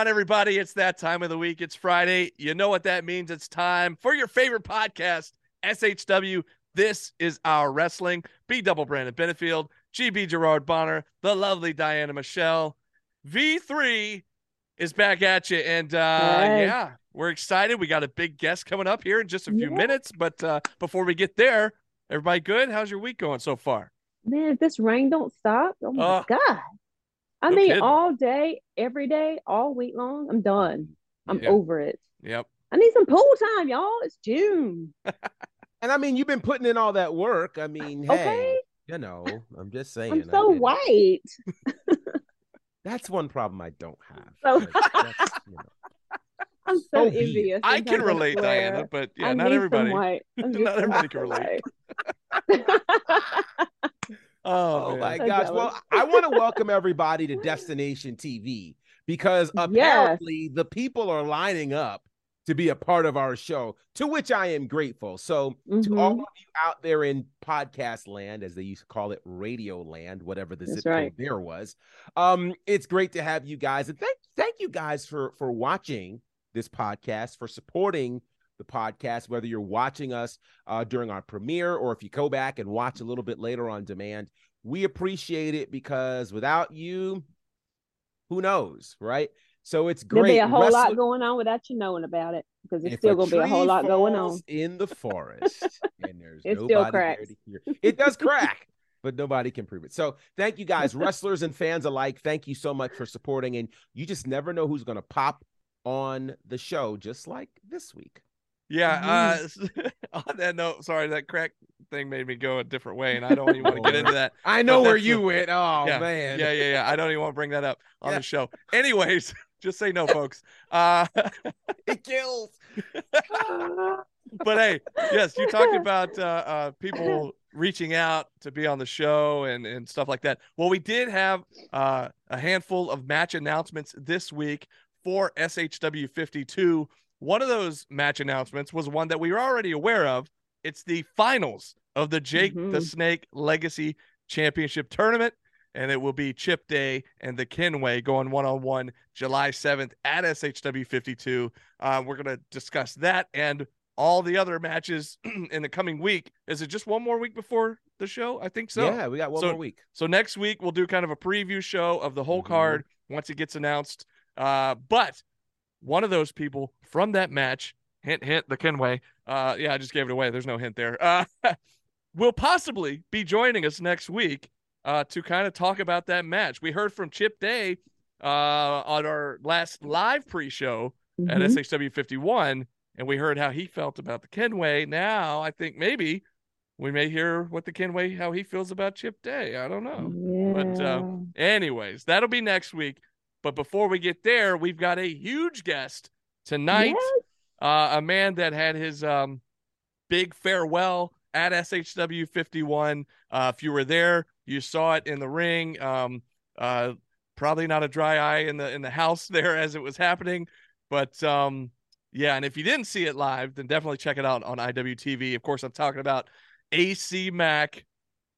on, everybody? It's that time of the week. It's Friday. You know what that means. It's time for your favorite podcast, SHW. This is our wrestling. B double Brandon Benefield, GB Gerard Bonner, the lovely Diana Michelle. V3 is back at you. And uh, yeah, we're excited. We got a big guest coming up here in just a few Yeah. minutes. But uh, before we get there, everybody good? How's your week going so far? Man, if this rain don't stop, oh my Oh, God. I no mean, kidding. all day, every day, all week long, I'm done. I'm Yeah. over it. Yep. I need some pool time, y'all. It's June. And I mean, you've been putting in all that work. I mean, uh, hey, Okay. you know, I'm just saying. I'm I so mean, white. That's one problem I don't have. So- but you know. I'm so So envious. I can relate, swear. Diana, but yeah, I not everybody. Not everybody can relate. White. Oh, Oh my gosh. Well, I want to welcome everybody to Destination TV because Yes. apparently the people are lining up to be a part of our show, to which I am grateful. So, to all of you out there in podcast land, as they used to call it, radio land, whatever the That's zip right. code there was, um, it's great to have you guys, and thank thank you guys for for watching this podcast, for supporting the podcast, whether you're watching us uh, during our premiere or if you go back and watch a little bit later on demand. We appreciate it because without you, who knows, right? So it's There'll great. be a whole lot going on without you knowing about it because there's if still going to be a whole lot going on. in the forest and there's It still nobody there to hear it does crack but nobody can prove it so thank you guys wrestlers and fans alike thank you so much for supporting and you just never know who's going to pop on the show just like this week Yeah. Mm-hmm. Uh, on that note, sorry, that crack thing made me go a different way, and I don't even want to get into that. i know know where where you you went oh yeah, man Yeah, yeah, yeah. I don't even want to bring that up on Yeah. the show. Anyways, just say no, folks. Uh, it kills but hey, yes, you talked about uh, uh, people reaching out to be on the show and, and stuff like that. Well, we did have uh, a handful of match announcements this week for SHW 52. One of those match announcements was one that we were already aware of. It's the finals of the Jake the Mhm. Snake Legacy Championship Tournament. And it will be Chip Day and the Kenway going one on one July 7th at SHW 52. Uh, we're going to discuss that and all the other matches in the coming week. Is it just one more week before the show? I think so. yeah we got one So- more week So next week we'll do kind of a preview show of the whole Mhm. card once it gets announced. Uh, but one of those people from that match, hint hint, the Kenway. Uh, yeah, I just gave it away. There's no hint there. Uh, will possibly be joining us next week uh, to kind of talk about that match. We heard from Chip Day uh, on our last live pre-show at Mhm. SHW 51, and we heard how he felt about the Kenway. Now I think maybe we may hear what the Kenway how he feels about Chip Day. I don't know. But, uh, Anyways, that'll be next week. But before we get there, we've got a huge guest tonight. Yes. Uh, a man that had his um, big farewell at SHW 51. Uh, if you were there, you saw it in the ring. Um, uh, probably not a dry eye in the in the house there as it was happening, but um, yeah. And if you didn't see it live, then definitely check it out on IWTV. Of course, I'm talking about AC Mack,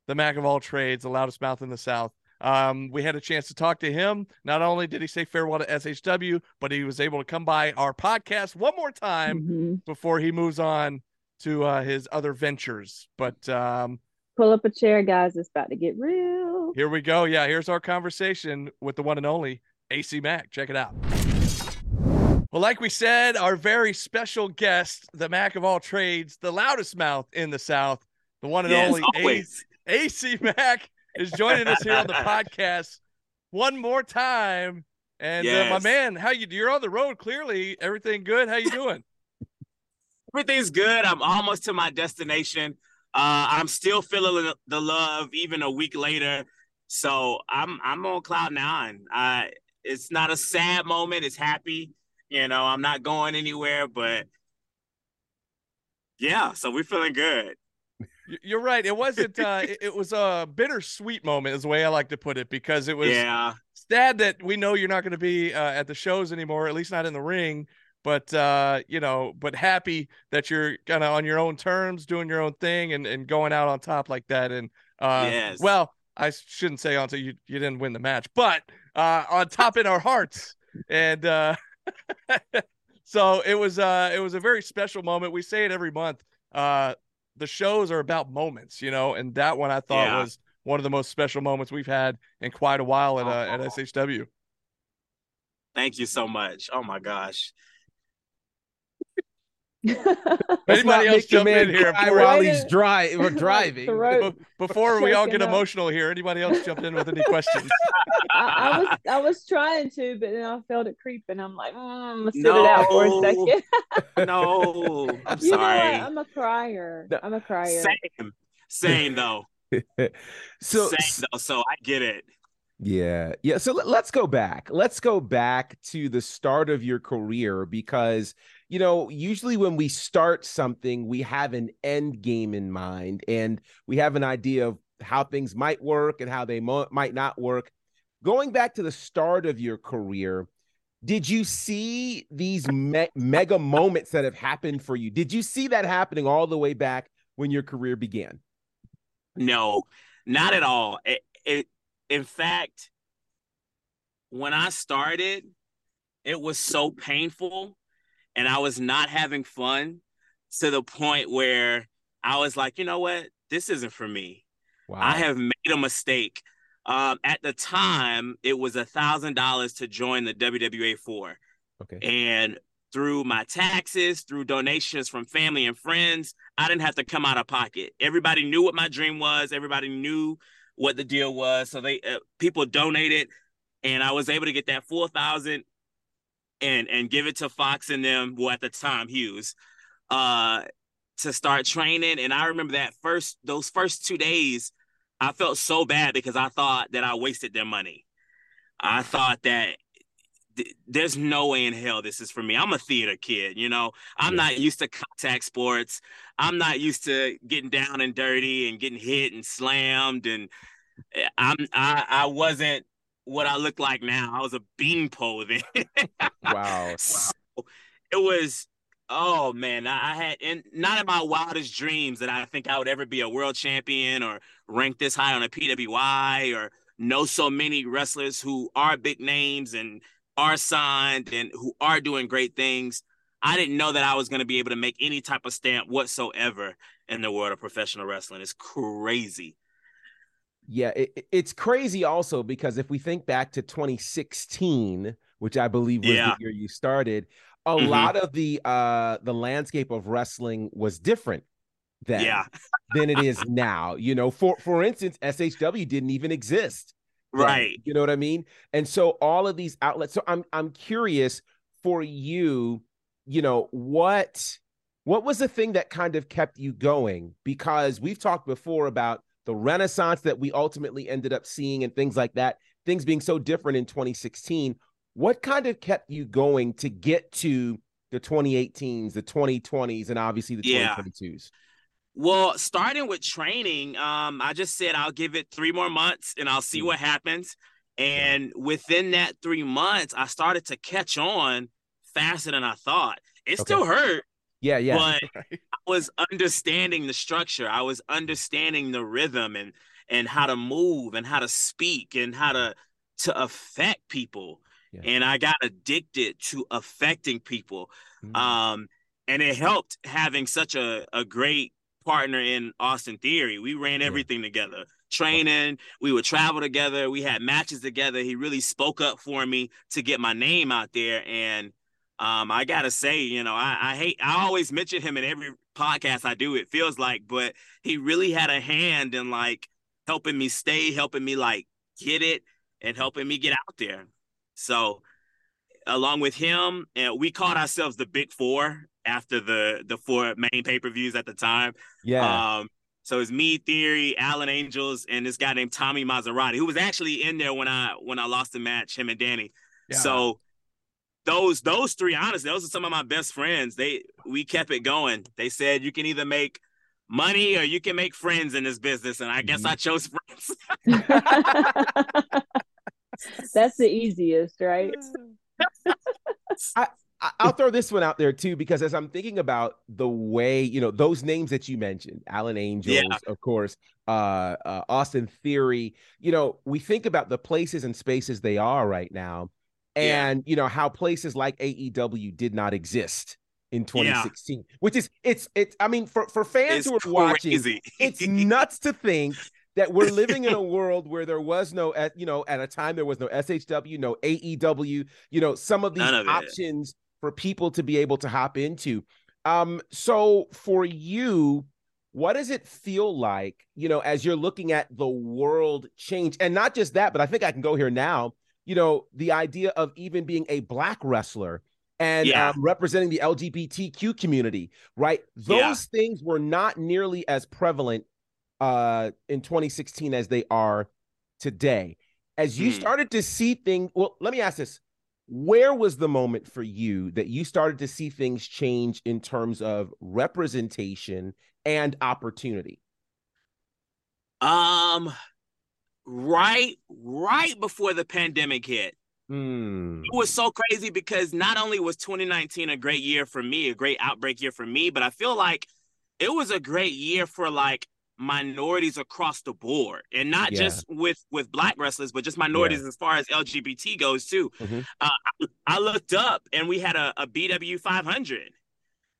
the Mack of all trades, the loudest mouth in the South. Um, we had a chance to talk to him. Not only did he say farewell to SHW, but he was able to come by our podcast one more time Mhm. before he moves on to uh, his other ventures. But um, Pull up a chair, guys. It's about to get real. here we go. Yeah, here's our conversation with the one and only AC Mack. Check it out. Well, like we said, our very special guest, the Mack of all trades, the loudest mouth in the South, the one and Yes, only always. AC Mack is joining us here on the podcast one more time. And uh, my man, how you? You're on the road. Clearly, everything good. How you doing? Everything's good. I'm almost to my destination. Uh, I'm still feeling the- love even a week later. So I'm I'm on cloud nine. Uh, it's not a sad moment. It's happy. You know, I'm not going anywhere, but yeah. So we're feeling good. You're right. It wasn't. Uh, it, it was a bittersweet moment, is the way I like to put it, because it was yeah. sad that we know you're not going to be uh, at the shows anymore, at least not in the ring. but uh, you know, but happy that you're kind of on your own terms, doing your own thing, and and going out on top like that. And uh, Yes. well, I shouldn't say until you you didn't win the match, but uh, on top in our hearts, and uh, so it was uh, it was a very special moment. We say it every month. Uh, the shows are about moments, you know, and that one I thought Yeah. was one of the most special moments we've had in quite a while at uh, at. SHW. Thank you so much. Oh my gosh. Let's Anybody else jump in here before- while he's dry we're driving. Before we all get up. emotional here, anybody else jump in with any questions? I, I was I was trying to, but then I felt it creeping. I'm like, mm, I'm gonna sit it out for a second. No, I'm you know sorry. I'm a crier. No. I'm a crier. Same. Same though. so Same though. So I get it. Yeah. Yeah. So let, let, us go back. Let's go back to the start of your career because, you know, usually when we start something, we have an end game in mind and we have an idea of how things might work and how they mo- might not work. Going back to the start of your career, did you see these me- mega moments that have happened for you? Did you see that happening all the way back when your career began? No, not at all. It, it, in fact, when I started, it was so painful and I was not having fun to the point where I was like, you know what? This isn't for me. Wow. I have made a mistake. Um, at the time, it was a thousand dollars to join the WWA four. okay. And through my taxes, through donations from family and friends, I didn't have to come out of pocket. Everybody knew what my dream was. Everybody knew what the deal was. So they uh, people donated, and I was able to get that four thousand, and and give it to Fox and them. Well, at the time, Hughes, uh, to start training. And I remember that first those first two days, I felt so bad because I thought that I wasted their money. I thought that th- there's no way in hell this is for me. I'm a theater kid, you know. I'm Yeah. not used to contact sports. I'm not used to getting down and dirty and getting hit and slammed and eh, I'm I I wasn't what I look like now. I was a beanpole then. Wow. So it was oh man, I I had and not in my wildest dreams that I think I would ever be a world champion or rank this high on a PWI or know so many wrestlers who are big names and are signed and who are doing great things. I didn't know that I was going to be able to make any type of stamp whatsoever in the world of professional wrestling. It's crazy. Yeah, it, it- it's crazy also because if we think back to 2016, which I believe was Yeah. the year you started, a Mhm. lot of the uh the landscape of wrestling was different then Yeah. than it is now. You know, for for instance, SHW didn't even exist. then, Right. You know what I mean? And so all of these outlets. So I'm I'm curious for you, you know, what what was the thing that kind of kept you going? Because we've talked before about the renaissance that we ultimately ended up seeing and things like that, things being so different in 2016. What kind of kept you going to get to the 2018s, the 2020s, and obviously the Yeah. 2022s? Well, starting with training, um, I just said I'll give it three more months and I'll see what happens. And within that three months, I started to catch on faster than I thought. It Okay. still hurt, Yeah, yeah. but Right. I was understanding the structure. I was understanding the rhythm and and how to move and how to speak and how to to affect people. Yeah. And I got addicted to affecting people. Mm. Um, and it helped having such a, a great partner in Austin Theory. We ran Yeah. everything together, training, we would travel together, we had matches together. He really spoke up for me to get my name out there. And um, I gotta say, you know, I, I hate I always mention him in every podcast I do, it feels like, but he really had a hand in like helping me stay, helping me like get it, and helping me get out there. So along with him, and we called ourselves the Big Four after the the four main pay per views at the time. yeah. Um, so it's me, Theory, Alan Angels, and this guy named Tommy Maserati, who was actually in there when I when I lost the match, him and Danny. Yeah. So those those three, honestly, those are some of my best friends. They we kept it going. They said you can either make money or you can make friends in this business, and I guess I chose friends. That's the easiest, right? I- will throw this one out there too, because as I'm thinking about the way, you know, those names that you mentioned, Alan Angels, yeah. of course, uh, uh, Austin Theory, you know, we think about the places and spaces they are right now, and yeah. you know how places like AEW did not exist in 2016, yeah. which is it's it's. I mean, for for fans it's who are watching, it's nuts to think that we're living in a world where there was no at you know at a time there was no SHW, no AEW, you know some of these of options it. for people to be able to hop into. Um, so for you, what does it feel like, you know, as you're looking at the world change, and not just that, but I think I can go here now. You know, the idea of even being a black wrestler and yeah. um, representing the LGBTQ community, right? Those yeah. things were not nearly as prevalent uh, in 2016 as they are today. As you mm. started to see things, well, let me ask this. Where was the moment for you that you started to see things change in terms of representation and opportunity? Um, right, right before the pandemic hit. Mm. It was so crazy because not only was 2019 a great year for me, a great outbreak year for me, but I feel like it was a great year for like minorities across the board and not yeah. just with with black wrestlers but just minorities yeah. as far as lgbt goes too mm-hmm. uh, I, I, looked up and we had a, a bw 500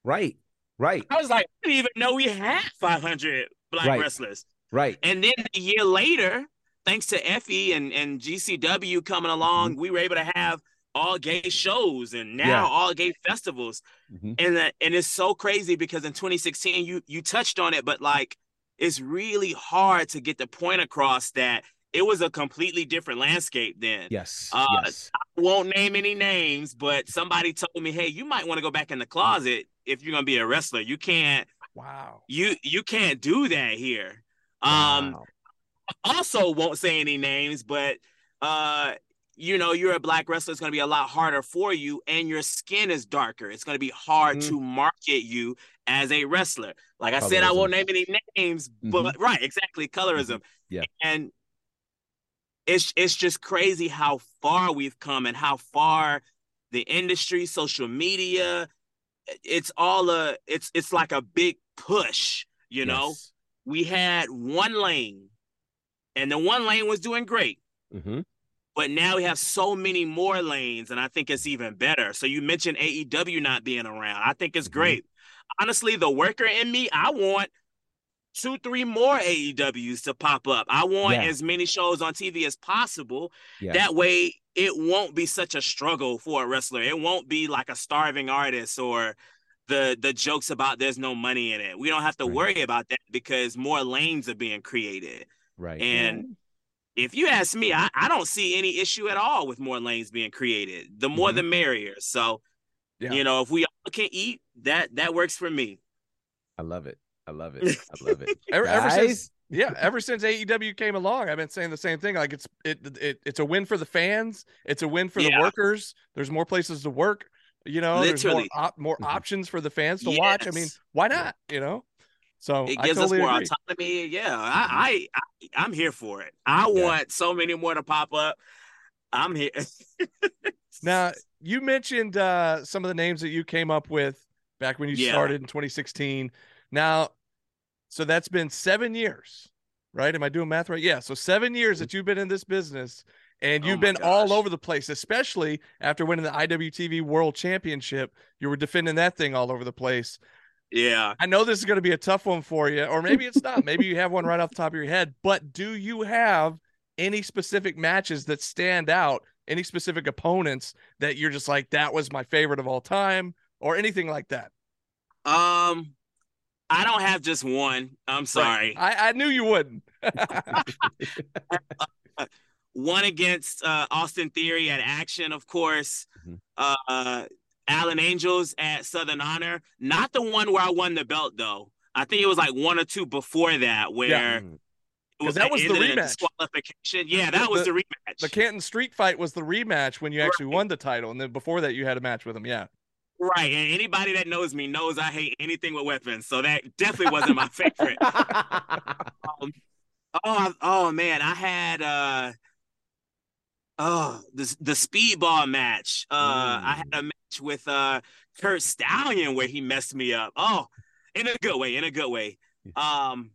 right right i was like i didn't even know we had 500 black right. wrestlers right and then a year later thanks to Effy and, and gcw coming along mm-hmm. we were able to have all gay shows and now yeah. all gay festivals mm-hmm. and uh, and it's so crazy because in 2016 you you touched on it but like it's really hard to get the point across that it was a completely different landscape then. Yes. Uh, yes. I won't name any names, but somebody told me, "Hey, you might want to go back in the closet if you're gonna be a wrestler. You can't. Wow. You you can't do that here." Um. Also, won't say any names, but uh, you know, you're a black wrestler. It's going to be a lot harder for you, and your skin is darker. It's going to be hard mm. to market you as a wrestler. Like I colorism. said, I won't name any names, but mm-hmm. right, exactly, colorism. Mm-hmm. Yeah, and it's it's just crazy how far we've come and how far the industry, social media, it's all a it's it's like a big push. You know, we had one lane, and the one lane was doing great. Mm-hmm. But now we have so many more lanes, and I think it's even better. So you mentioned AEW not being around. I think it's mm-hmm. great honestly, the worker in me, I want two, three more AEWs to pop up. I want yeah. as many shows on TV as possible. Yeah. That way, it won't be such a struggle for a wrestler. It won't be like a starving artist or the the jokes about there's no money in it. We don't have to right. worry about that because more lanes are being created. Right. And if you ask me, I, I don't see any issue at all with more lanes being created. The more mm-hmm. the merrier. So yeah. you know, if we all can eat, that that works for me. I love it. I love it. I love it. ever, ever, since yeah, ever since AEW came along, I've been saying the same thing. Like it's it, it it's a win for the fans. It's a win for yeah. the workers. There's more places to work. You know, Literally. there's more op- more mm-hmm. options for the fans to yes. watch. I mean, why not? You know. So it gives totally us more agree. autonomy. Yeah, I, I, I am here for it. I yeah. want so many more to pop up. I'm here. now you mentioned uh, some of the names that you came up with back when you yeah. started in 2016. Now, so that's been seven years, right? Am I doing math right? Yeah. So seven years that you've been in this business and you've oh been gosh. all over the place, especially after winning the IWTV World Championship. You were defending that thing all over the place. Yeah. I know this is going to be a tough one for you, or maybe it's not. maybe you have one right off the top of your head, but do you have any specific matches that stand out? Any specific opponents that you're just like, that was my favorite of all time? or anything like that? Um, I don't have just one. I'm sorry. Right. I, I knew you wouldn't. one against uh, Austin Theory at Action, of course. Mm-hmm. Uh, Alan Angels at Southern Honor. Not the one where I won the belt, though. I think it was like one or two before that where. Yeah. was that was the rematch. Disqualification. Yeah, that was the, the, rematch. The Canton Street fight was the rematch when you actually right. won the title, and then before that, you had a match with him. Yeah. Right. And anybody that knows me knows I hate anything with weapons. So that definitely wasn't my favorite. um, oh, oh man, I had uh oh the the speedball match. Uh mm. I had a match with uh Curt Stallion where he messed me up. Oh, in a good way, in a good way. Um,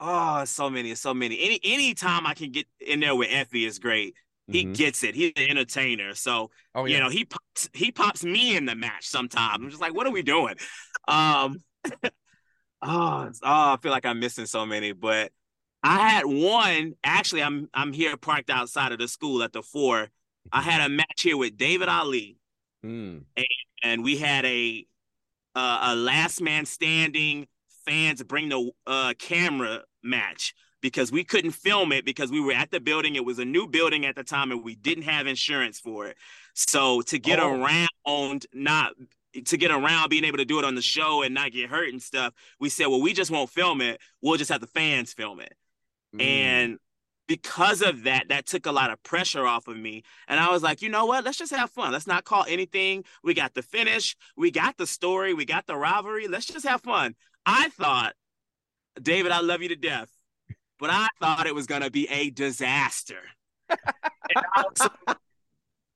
oh, so many, so many. Any any time I can get in there with Effy is great. He Mhm. gets it. He's an entertainer. So Oh yeah. you know, he pops he pops me in the match sometimes. I'm just like, what are we doing? Um oh, oh, I feel like I'm missing so many, but I had one. Actually, I'm I'm here parked outside of the school at the four. I had a match here with David Ali, Mm. and we had a uh, a last man standing fans bring the uh, camera match because we couldn't film it because we were at the building. It was a new building at the time, and we didn't have insurance for it. So to get Oh. around, not to get around being able to do it on the show and not get hurt and stuff, we said, well, we just won't film it. We'll just have the fans film it. Mm. And because of that, that took a lot of pressure off of me. And I was like, you know what? Let's just have fun. Let's not call anything. We got the finish. We got the story. We got the rivalry. Let's just have fun. I thought, David, I love you to death, but I thought it was going to be a disaster. I, was,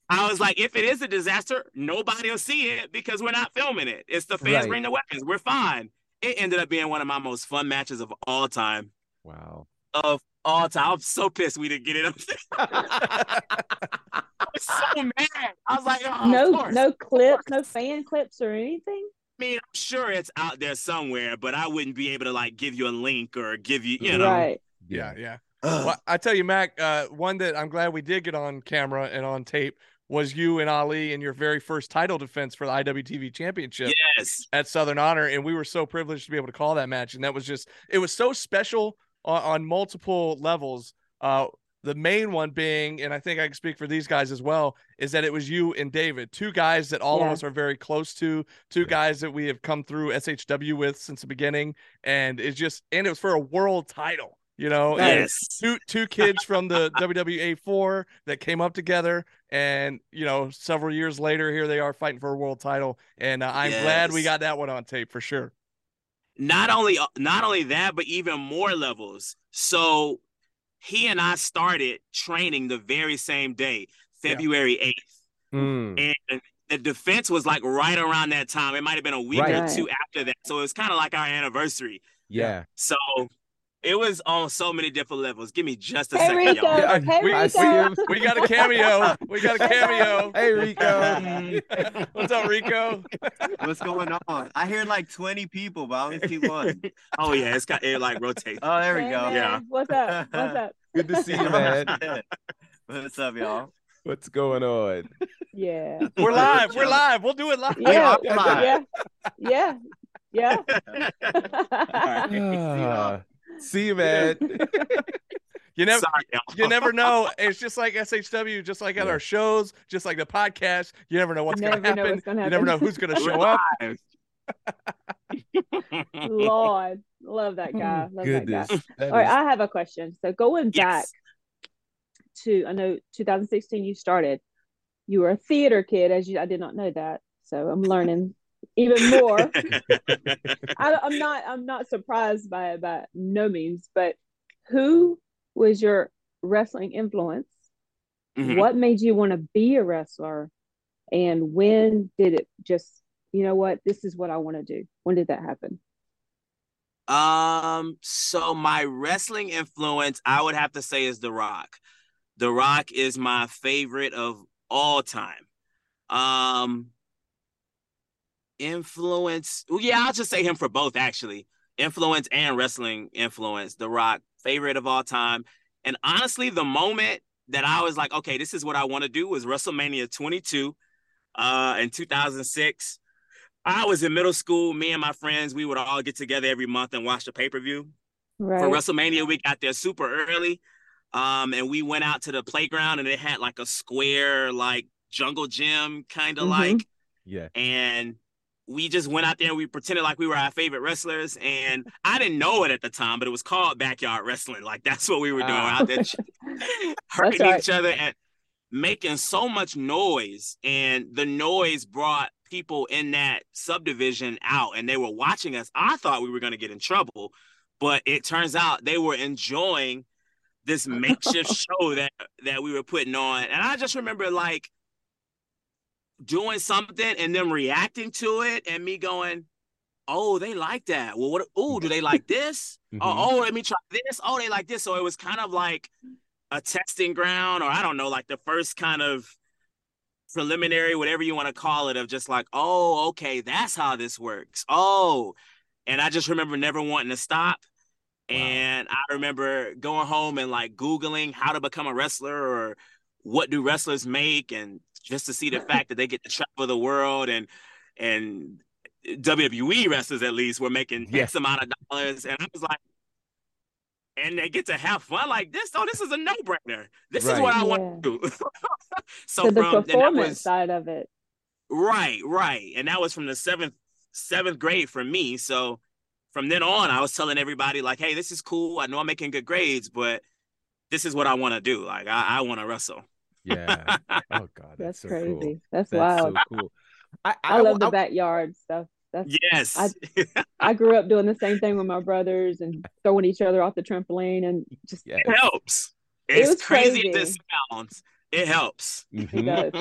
I was like, if it is a disaster, nobody will see it because we're not filming it. It's the fans Right. bring the weapons. We're fine. It ended up being one of my most fun matches of all time wow. of all time. I'm so pissed we didn't get it. I was so mad. I was like, oh, no, no clips, no fan clips or anything. I mean, I'm sure it's out there somewhere, but I wouldn't be able to like give you a link or give you, you know. Right. yeah, yeah. Well, I tell you, Mack, uh, one that I'm glad we did get on camera and on tape was you and Ali in your very first title defense for the IWTV Championship Yes. at Southern Honor, and we were so privileged to be able to call that match, and that was just it was so special on, on multiple levels. Uh, the main one being, and I think I can speak for these guys as well, is that it was you and David, two guys that all of us are very close to, two guys that we have come through SHW with since the beginning, and it's just and it was for a world title, you know, and Yes. two two kids from the WWA four that came up together, and you know, several years later, here they are fighting for a world title, and uh, I'm glad we got that one on tape for sure. Not only not only that, but even more levels. So he and I started training the very same day, Yeah. February 8th. Mm. And the defense was like right around that time. It might have been a week Right. or two after that. So it was kind of like our anniversary. Yeah. So it was on so many different levels. Give me just a Hey second, Rico, y'all. Yeah, hey we- I Rico. him. We got a cameo. We got a cameo. Hey, Rico. What's up, Rico? What's going on? I hear like 20 people, but I only see one. Oh yeah, it's got it like rotates. Oh, there we Hey, go. man, Yeah. What's up? What's up? Good to see you, man. What's up, y'all? What's going on? Yeah. We're live. We're live. We'll do it live. Yeah. are live. Yeah. Yeah. Ah, see you, man. You never Sorry, y'all. never know. It's just like SHW, just like at Yeah. our shows, just like the podcast. You never know what's gonna happen. You never know who's gonna show up. Lord, love that guy. Love that guy. Goodness. That All right, is- I have a question. So going back Yes. to, I know 2016 you started. You were a theater kid, as you. I did not know that, so I'm learning even more. I, I'm not. I'm not surprised by it by no means. But who was your wrestling influence? Mhm. What made you want to be a wrestler? And when did it just, you know what, this is what I want to do? When did that happen? Um, so my wrestling influence, I would have to say, is The Rock. The Rock is my favorite of all time. Um, influence, well, yeah, I'll just say him for both actually. Influence and wrestling influence. The Rock, favorite of all time. And honestly, the moment that I was like, okay, this is what I want to do was WrestleMania 22 uh in 2006. I was in middle school. Me and my friends, we would all get together every month and watch the pay per view. Right. For WrestleMania, we got there super early, um, and we went out to the playground, and it had like a square, like jungle gym kind of Mhm. like, yeah. and we just went out there and we pretended like we were our favorite wrestlers. And I didn't know it at the time, but it was called backyard wrestling. Like that's what we were doing Ah. out there, hurting right. each other and making so much noise. And the noise brought people in that subdivision out, and they were watching us. I thought we were going to get in trouble, but it turns out they were enjoying this makeshift show that that we were putting on. And I just remember like doing something and them reacting to it and me going, oh, they like that. Well, what? Oh, do they like this? Mhm. Oh, oh, let me try this. Oh, they like this. So it was kind of like a testing ground, or I don't know, like the first kind of preliminary, whatever you want to call it, of just like, oh, okay, that's how this works. Oh, and I just remember never wanting to stop. Wow. And I remember going home and like Googling how to become a wrestler or what do wrestlers make, and just to see the fact that they get to travel the world and and WWE wrestlers at least were making Yeah. X amount of dollars, and I was like, and they get to have fun like this. Oh, this is a no brainer. This is what Right. I want to do. so so the from and performance was side of it. right, right, and that was from the seventh seventh grade for me. So from then on, I was telling everybody like, hey, this is cool. I know I'm making good grades, but this is what I want to do. Like, I, I want to wrestle. Yeah. Oh God, that's, That's, so crazy. cool. That's, That's wild. so cool. I, I, love the I- backyard stuff. That's yes. I- I grew up doing the same thing with my brothers and throwing each other off the trampoline and just Yeah. it helps. It It's was crazy as crazy. it sounds. It helps. it Mhm.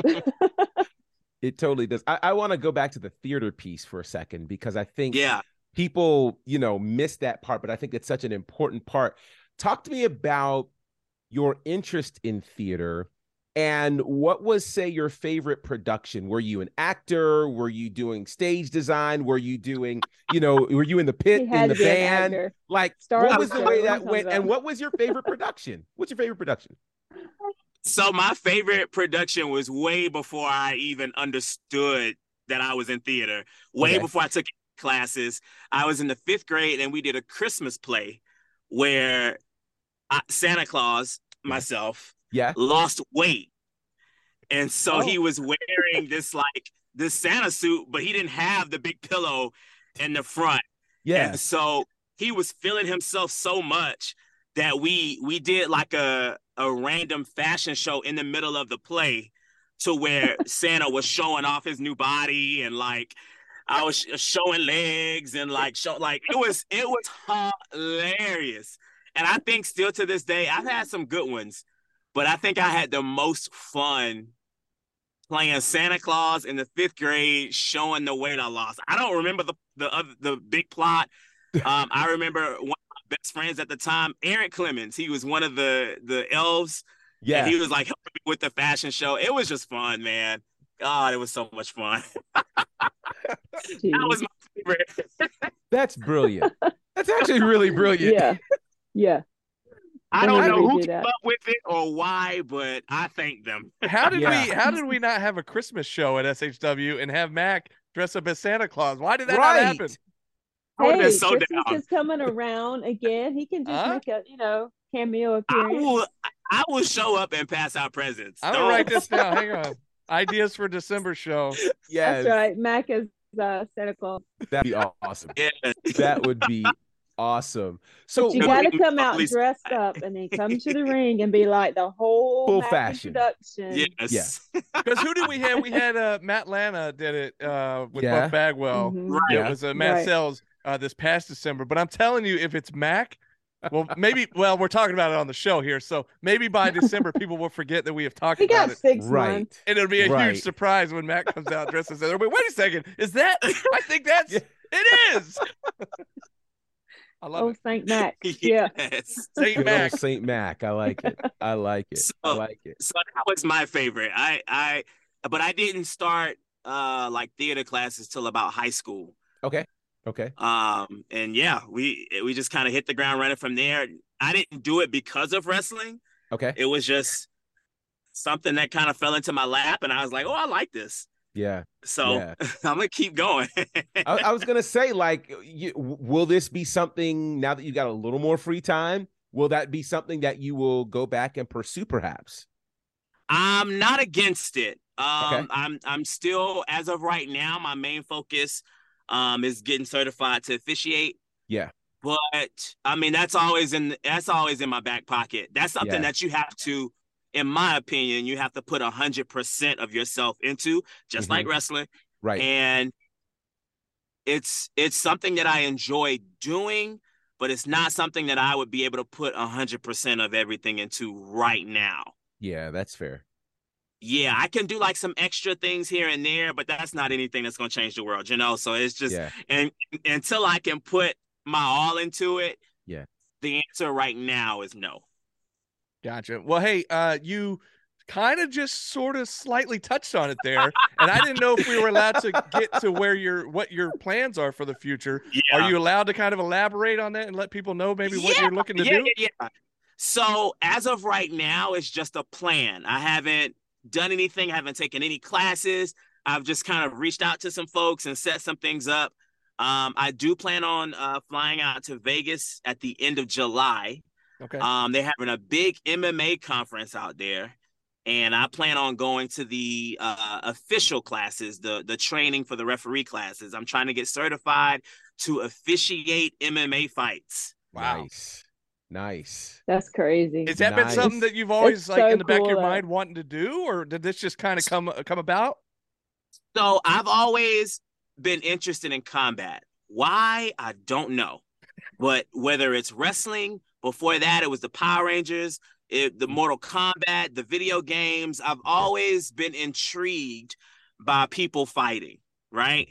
does. It totally does. I, I want to go back to the theater piece for a second because I think Yeah. people, you know, miss that part, but I think it's such an important part. Talk to me about your interest in theater and what was, say, your favorite production? Were you an actor? Were you doing stage design? Were you doing, you know, were you in the pit in the to be an band? Like, Star what was the the way that went? talking And what was your favorite production? What's your favorite production? So my favorite production was way before I even understood that I was in theater. Way Okay. before I took classes. I was in the fifth grade and we did a Christmas play where I, Santa Claus, myself, Yeah. lost weight. And so Oh. he was wearing this like this Santa suit, but he didn't have the big pillow in the front. Yeah. And so he was feeling himself so much that we we did like a a random fashion show in the middle of the play to where Santa was showing off his new body and like I was sh- showing legs and like show like it was it was hilarious. And I think still to this day I've had some good ones, but I think I had the most fun playing Santa Claus in the fifth grade, showing the weight I lost. I don't remember the the other the big plot. Um, I remember one of my best friends at the time, Aaron Clemens. He was one of the the elves. Yeah. And he was like helping me with the fashion show. It was just fun, man. God, it was so much fun. that was my favorite. That's brilliant. That's actually really brilliant. yeah. Yeah. I don't know we who do came up with it or why, but I thank them. How did Yeah. we how did we not have a Christmas show at SHW and have Mack dress up as Santa Claus? Why did that Right. not happen? I Hey, been so Christmas down. is coming around again. He can just Huh? make a, you know, cameo I appearance. will I will show up and pass out presents. I'm gonna Don't- write this down. Hang on. Ideas for December show. Yes. That's right. Mack is uh, Santa Claus. That'd be awesome. Yeah. That would be awesome. So You got to come out please- dressed up and then come to the ring and be like the whole Full fashion. introduction. Yes. Because who did we have? We had uh, Matt Lana did it uh, with Yeah. Buff Bagwell. Mhm. Right. It was uh, Matt Right. Sells uh, this past December. But I'm telling you, if it's Mack, well, maybe. Well, we're talking about it on the show here, so maybe by December people will forget that we have talked He about got it, six right. months. and it'll be a Right. huge surprise when Mack comes out dressed as. Everybody, wait a second, is that? I think that's Yeah. it. Is. I love Oh, it. Saint Mack. Yeah. Yes. Saint Mack. old Saint Mack. I like it. I like it. I like it. so that was my favorite. I I but I didn't start uh like theater classes till about high school. Okay. Okay. Um and yeah, we we just kind of hit the ground running from there. I didn't do it because of wrestling. Okay. It was just something that kind of fell into my lap and I was like, "Oh, I like this." Yeah. So Yeah. I'm going to keep going. I, I was gonna say, like, you, will this be something now that you got a little more free time? Will that be something that you will go back and pursue, perhaps? I'm not against it. Um, Okay. I'm I'm still as of right now, my main focus um is getting certified to officiate. Yeah. But I mean, that's always in that's always in my back pocket. That's something Yeah. that you have to, in my opinion, you have to put a hundred percent of yourself into, just like wrestling. Mm-hmm. Right. And it's it's something that I enjoy doing, but it's not something that I would be able to put a hundred percent of everything into right now. yeah, that's fair. yeah, I can do like some extra things here and there, but that's not anything that's gonna change the world, you know. So it's just Yeah. and until I can put my all into it, Yeah. the answer right now is no. Gotcha. Well, hey, uh, you kind of just sort of slightly touched on it there, and I didn't know if we were allowed to get to where your what your plans are for the future. Yeah. Are you allowed to kind of elaborate on that and let people know maybe what Yeah, you're looking to yeah, do? Yeah, yeah. So as of right now, it's just a plan. I haven't done anything, I haven't taken any classes. I've just kind of reached out to some folks and set some things up. Um, I do plan on uh, flying out to Vegas at the end of July. Okay. Um, they're having a big MMA conference out there, and I plan on going to the uh, official classes, the the training for the referee classes. I'm trying to get certified to officiate MMA fights. Wow. Nice. Nice. That's crazy. Has that been something that you've always It's like so in the back of your cool that- mind wanting to do, or did this just kind of come come about? So I've always been interested in combat. Why? I don't know. But whether it's wrestling, before that, it was the Power Rangers, it, the mm. Mortal Kombat, the video games. I've always been intrigued by people fighting, right?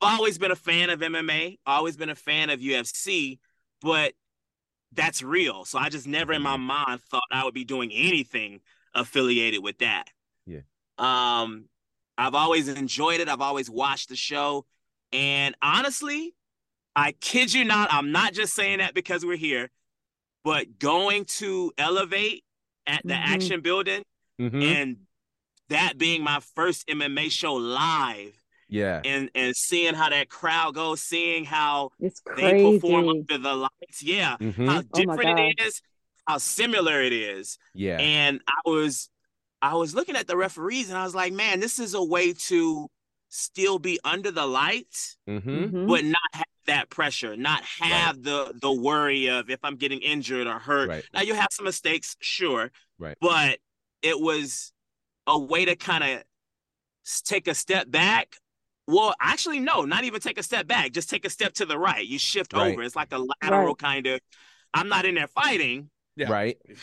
I've always been a fan of MMA, always been a fan of UFC, but that's real. So I just never in my mm-hmm. mind thought I would be doing anything affiliated with that. Yeah. Um, I've always enjoyed it. I've always watched the show. And honestly, I kid you not, I'm not just saying that because we're here, but going to Elevate at the Mhm. Action Building Mhm. and that being my first MMA show live Yeah. and and seeing how that crowd goes, seeing how it's they perform under the lights, yeah, Mhm. how Oh different it God. is, how similar it is. Yeah. And I was I was looking at the referees and I was like, man, this is a way to still be under the lights, Mm-hmm. Mhm. but not have that pressure, not have the the worry of if I'm getting injured or hurt. Right. Now you have some mistakes, sure. Right. But it was a way to kind of take a step back. Well, actually, no, not even take a step back. Just take a step to the right. You shift Right. over. It's like a lateral Right. kind of. I'm not in there fighting. Yeah. Right.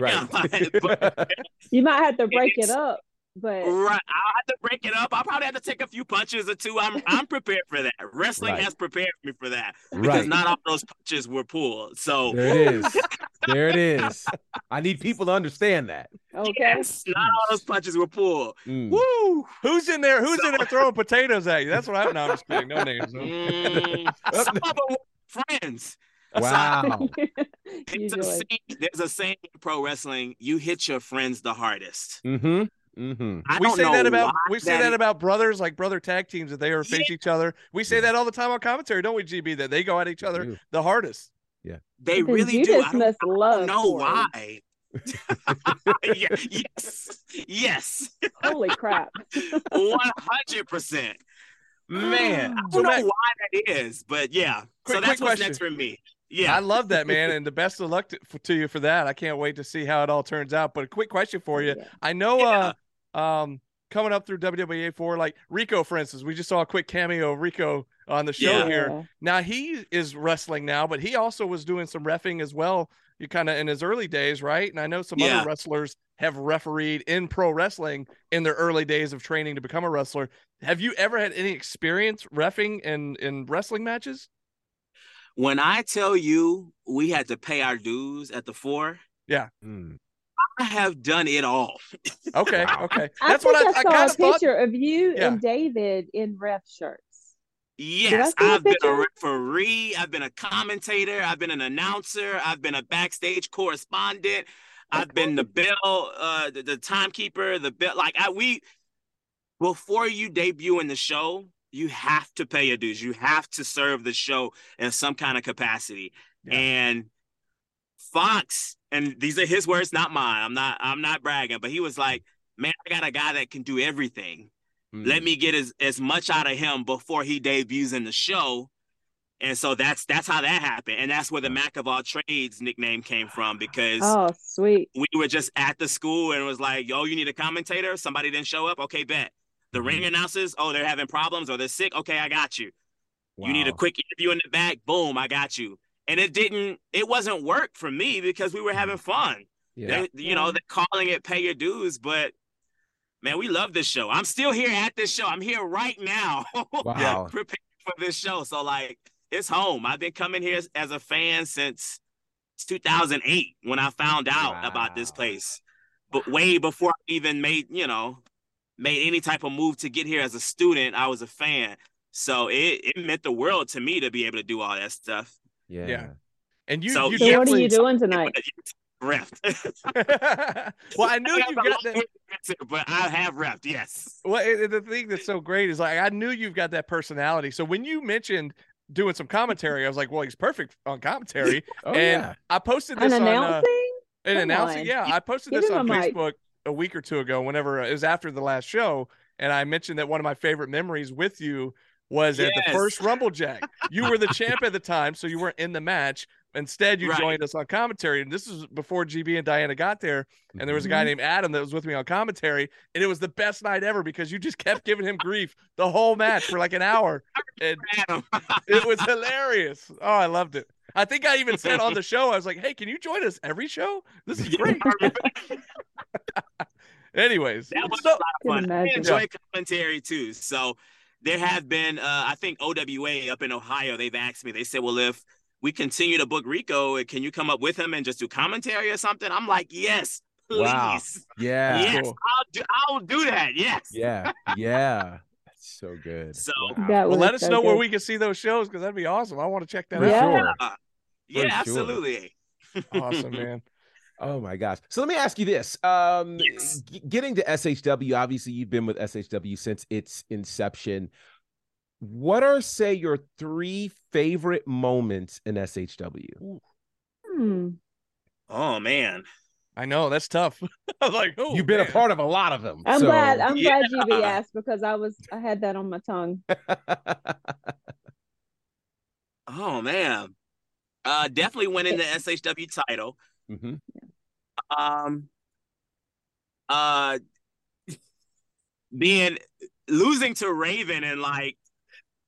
Right. but You might have to break it It's- up, but Right, I'll have to break it up. I'll probably have to take a few punches or two. I'm I'm prepared for that. Wrestling Right. has prepared me for that because right. not all those punches were pulled. So There it is. There it is. I need people to understand that. okay. yes, not all those punches were pulled. Mm. Woo! Who's in there? Who's in there throwing potatoes at you? That's what I'm. No, I'm just kidding. No names. no. Mm, some of them were friends. Wow. It's a saying, there's a saying in pro wrestling: you hit your friends the hardest. Mm-hmm. Mm-hmm. We say that about we say that is. about brothers, like brother tag teams, that they are face each other. We say that all the time on commentary, don't we, GB? That they go at each other do. the hardest. Yeah, they Then really you do. just I don't, must I don't love know why. Yeah, yes, yes. Holy crap. One hundred percent. Man, I don't know Matt- why that is, but yeah. Quick- so that's quick what's next for me. Yeah. I love that, man, and the best of luck to, to you for that. I can't wait to see how it all turns out. But a quick question for you: Yeah. I know, Yeah. uh, um, coming up through WWA four, like Rico, for instance, we just saw a quick cameo of Rico on the show Yeah. here. Now he is wrestling now, but he also was doing some refing as well. You kind of in his early days, right? And I know some Yeah. other wrestlers have refereed in pro wrestling in their early days of training to become a wrestler. Have you ever had any experience refing in in wrestling matches? when I tell you we had to pay our dues at the four, Mm. I have done it all. Okay, Wow. okay, I that's think what I, I, I saw kind a of thought. picture of you Yeah. and David in ref shirts. Yes, see a I've been a referee, I've been a commentator, I've been an announcer, I've been a backstage correspondent, I've been the bell, uh, the, the timekeeper, the bell. Like I, we, before you debut in the show, you have to pay your dues. You have to serve the show in some kind of capacity. Yeah. And Fox, and these are his words, not mine. I'm not, I'm not bragging, but he was like, "Man, I got a guy that can do everything." Mm. let me get as, as much out of him before he debuts in the show. And so that's that's how that happened. And that's where the Mack of all trades nickname came from because Oh, sweet. we were just at the school and it was like, yo, you need a commentator? Somebody didn't show up? Okay, bet. The Mhm. ring announces, oh, they're having problems or they're sick. Okay, I got you. You need a quick interview in the back. Boom, I got you. And it didn't, it wasn't work for me because we were having mm. fun. Yeah. They, you know, they're calling it pay your dues, but man, we love this show. I'm still here at this show. I'm here right now. Wow. preparing for this show. So like it's home. I've been coming here as, as a fan since 2008 when I found out about this place. But way before I even made, you know, made any type of move to get here as a student, I was a fan. So it, it meant the world to me to be able to do all that stuff. Yeah. Yeah. And you, So- you So what are you doing tonight? Reft. well, I knew you got that. but I have reft, yes. Well, it- the thing that's so great is like I knew you've got that personality. So when you mentioned doing some commentary, I was like, well, he's perfect on commentary. Oh, and yeah. I posted this An on uh, announcing? an Come announcing. on. Yeah, I posted Give this on a mic. Facebook a week or two ago. Whenever uh, it was after the last show, and I mentioned that one of my favorite memories with you was at the first Rumble Jack. You were the champ at the time, so you weren't in the match. Instead, you Right. joined us on commentary, and this is before GB and Diana got there. And there was a guy Mhm. named Adam that was with me on commentary, and it was the best night ever because you just kept giving him grief the whole match for like an hour, and Adam. it was hilarious. Oh, I loved it. I think I even said on the show, I was like, "Hey, can you join us every show? This is great." Anyways, That was so- a lot of fun. I imagine. enjoy commentary too. So there have been, uh, I think OWA up in Ohio, they've asked me, they said, well, if we continue to book Rico, can you come up with him and just do commentary or something? I'm like, yes, please. Wow. Yeah. Yes, Cool. I'll do, I'll do that. Yes. Yeah. Yeah. That's so good. So- Wow. That well, let us so know where we can see those shows because that'd be awesome. I want to check that For out. Yeah. sure. Yeah, sure. absolutely. Awesome, man. Oh my gosh. So let me ask you this. Um Yes. g- getting to SHW, obviously you've been with SHW since its inception. What are say your three favorite moments in SHW? Hmm. Oh man. I know that's tough. I was like, oh, You've been man. a part of a lot of them. I'm so- glad. I'm glad GB Yeah. asked because I was I had that on my tongue. Oh man. Uh definitely winning the SHW title. Mhm. Um uh being losing to Raven in like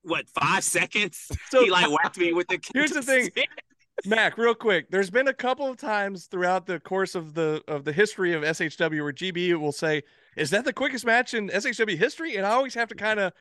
what five seconds? So- he like whacked me with the Here's the thing. Mack, real quick. There's been a couple of times throughout the course of the of the history of SHW where GB will say, "Is that the quickest match in SHW history?" And I always have to kind of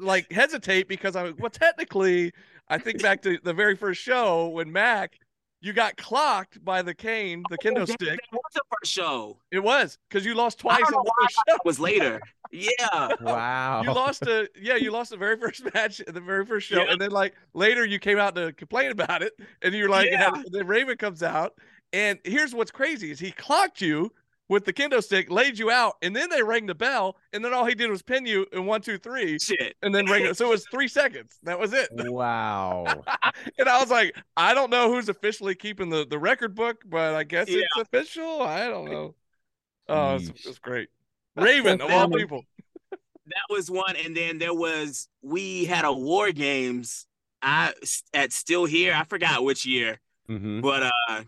like hesitate because I'm well, technically, I think back to the very first show when Mack, you got clocked by the cane, the oh, kendo Oh, That- stick. That was the first show. It was because you lost I twice don't know the why first I show. it was later. Yeah. wow. You lost a yeah, you lost the very first match in the very first show, Yeah. and then like later you came out to complain about it, and you're like, Yeah. and then Raven comes out, and here's what's crazy is he clocked you with the kendo stick, laid you out, and then they rang the bell, and then all he did was pin you in one, two, three, Shit. and then ring it. So it was three seconds. That was it. Wow. And I was like, I don't know who's officially keeping the the record book, but I guess Yeah. it's official. I don't know. Oh, it's, Yeesh. it's great. Raven of all people. that was one and then there was we had a war games i at still here i forgot which year Mhm. but uh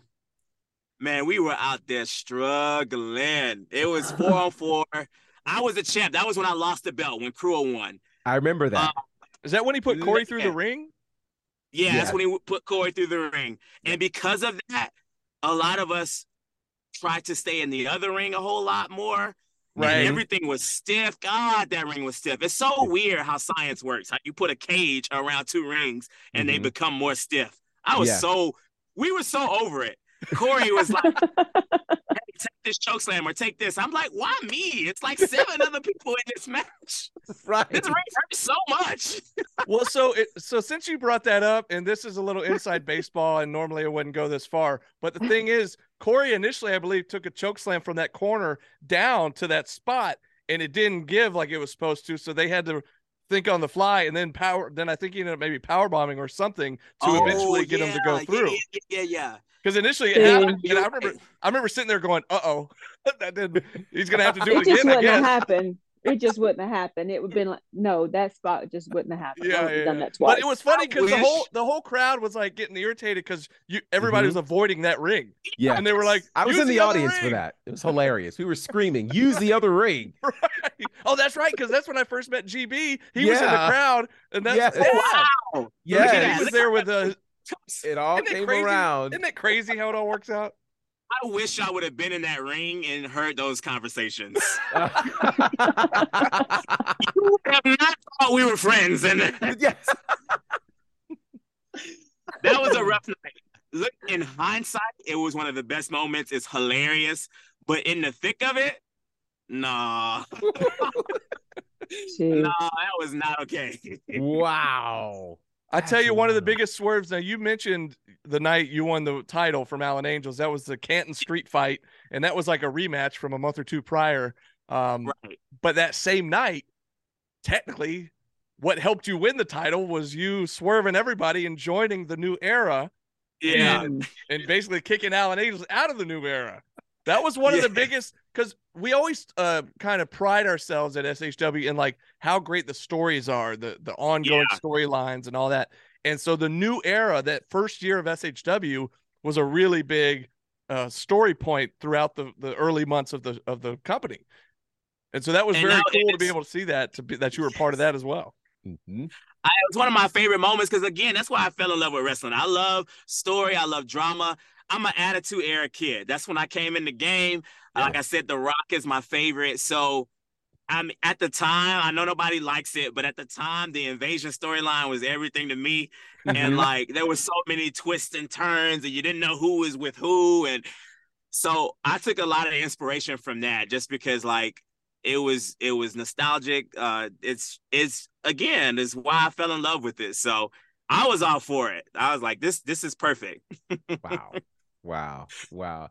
man we were out there struggling it was four on four i was a champ that was when i lost the belt when Cruel won I remember that. Is that when he put Corey through the ring? yeah, that's when he put corey through the ring and because of that a lot of us tried to stay in the other ring a whole lot more Right. And everything was stiff. God, that ring was stiff. It's so weird how science works. How you put a cage around two rings and they Mhm. become more stiff. I was Yeah. so we were so over it. Corey was like, hey, take this choke slam or take this. I'm like, why me? It's like seven other people in this match. right. This ring hurts so much. well, so it, so since you brought that up, and this is a little inside baseball, and normally it wouldn't go this far, but the thing is, Corey initially, I believe, took a choke slam from that corner down to that spot, and it didn't give like it was supposed to, so they had to think on the fly, and then power. Then I think he ended up maybe power bombing or something to eventually get him to go Oh, through. Yeah, yeah, yeah, yeah. Because initially it Yeah. happened, and I remember, I remember sitting there going, "Uh oh, that did. He's gonna have to do it, it just again." I wouldn't have guess. happened. It just wouldn't have happened. It would have been like, no, that spot just wouldn't have happened. Yeah, yeah, done yeah. that twice. But it was funny because the whole the whole crowd was like getting irritated because you everybody mm-hmm. was avoiding that ring, Yeah. and they were like, I was in the, other audience for that. It was hilarious. We were screaming, use the other ring. Right. Oh, that's right, because that's when I first met GB. He was in the crowd, and that's Yeah. yeah. Wow. Yeah. he was there with that. the. It all came crazy? around. Isn't it crazy how it all works out? I wish I would have been in that ring and heard those conversations. you would have not thought we were friends, and yes. that was a rough night. Look, in hindsight, it was one of the best moments. It's hilarious, but in the thick of it, nah, Jeez. nah, that was not okay. Wow. I tell you, one of the biggest swerves. Now, you mentioned the night you won the title from Allen Angels. That was the Canton Street fight, and that was like a rematch from a month or two prior. Um, right. but that same night, technically, what helped you win the title was you swerving everybody and joining the new era Yeah. Mm. and basically kicking Allen Angels out of the new era. That was one of the biggest because we always uh, kind of pride ourselves at SHW in like how great the stories are, the the ongoing Yeah. storylines and all that. And so the new era, that first year of SHW, was a really big uh, story point throughout the the early months of the of the company. And so that was And very cool to be able to see that to be that you were part of that as well. Mhm. I, it was one of my favorite moments because again, that's why I fell in love with wrestling. I love story, I love drama. I'm an attitude era kid. That's when I came in the game. Yeah. Like I said, The Rock is my favorite. So I'm at the time, I know nobody likes it, but at the time, the invasion storyline was everything to me. Mm-hmm. And Mhm. like there was so many twists and turns, and you didn't know who was with who. And so I took a lot of inspiration from that just because like it was it was nostalgic. Uh it's it's again, is why I fell in love with it. So I was all for it. I was like, this this is perfect. wow. Wow. Wow.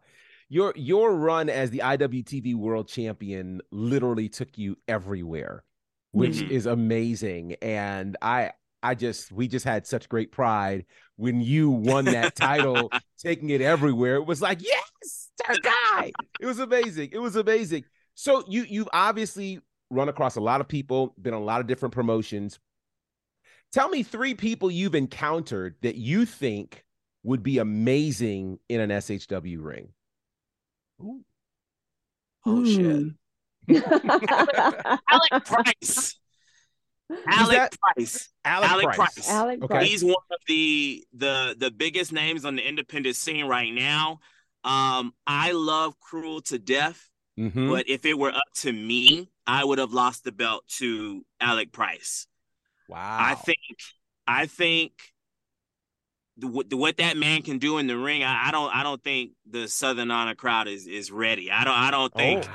Your your run as the IWTV World Champion literally took you everywhere, which Mhm. is amazing. And I I just we just had such great pride when you won that title, taking it everywhere. It was like, yes, our guy. It was amazing. It was amazing. So you you've obviously run across a lot of people, been on a lot of different promotions. Tell me three people you've encountered that you think would be amazing in an SHW ring. Oh shit. Mm. Alec Price. Alec that- Price. Alec, Alec Price. Price. Alec Okay. Price. He's one of the the the biggest names on the independent scene right now. Um, I love Cruel to Death, Mhm. but if it were up to me, I would have lost the belt to Alec Price. Wow. I think I think the, what- that man can do in the ring, I, I don't I don't think the Southern Honor crowd is is ready. I don't I don't think Oh.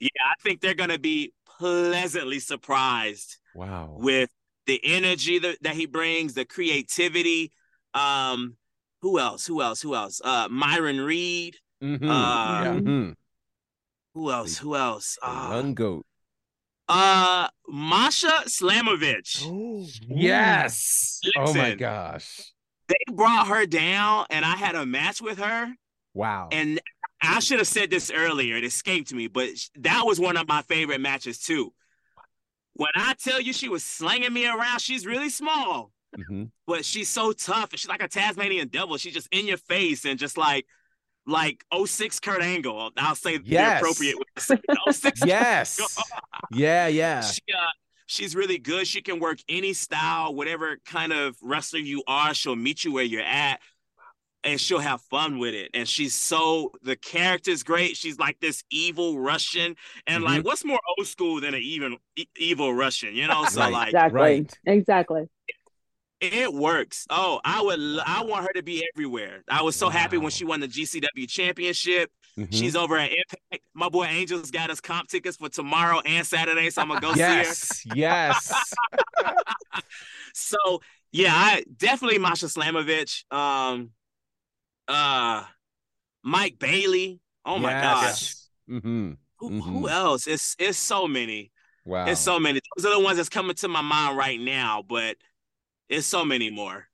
yeah, I think they're gonna be pleasantly surprised Wow. with the energy that, that he brings, the creativity. Um, who else? Who else? Who else? Uh, Myron Reed. Mhm. Uh, Yeah. Mhm. who else? Who else? The Uh, Young goat. uh, Masha Slamovich. Yes. Oh my gosh. They brought her down, and I had a match with her. Wow. And I should have said this earlier. It escaped me, but that was one of my favorite matches too. When I tell you she was slinging me around, she's really small. Mhm. but she's so tough and she's like a Tasmanian devil. She's just in your face and just like like 06 Kurt Angle. I'll say Yes. the appropriate way to say it. 06 Yes. Yeah, yeah. she, uh, she's really good. She can work any style, whatever kind of wrestler you are, she'll meet you where you're at and she'll have fun with it. And she's so the character's great. She's like this evil Russian. And like mm-hmm. what's more old school than an even e- evil Russian, you know? So Right. like exactly. right. Exactly. It works. Oh, I would. I want her to be everywhere. I was so happy when she won the GCW championship. Mhm. She's over at Impact. My boy Angel's got us comp tickets for tomorrow and Saturday, so I'm gonna go Yes. Yes. see her. Yes. yes. So yeah, I definitely Masha Slamovich. Um, uh, Mike Bailey. Oh my gosh. hmm Who, Mhm. who else? It's it's so many. Wow. It's so many. Those are the ones that's coming to my mind right now, but it's so many more.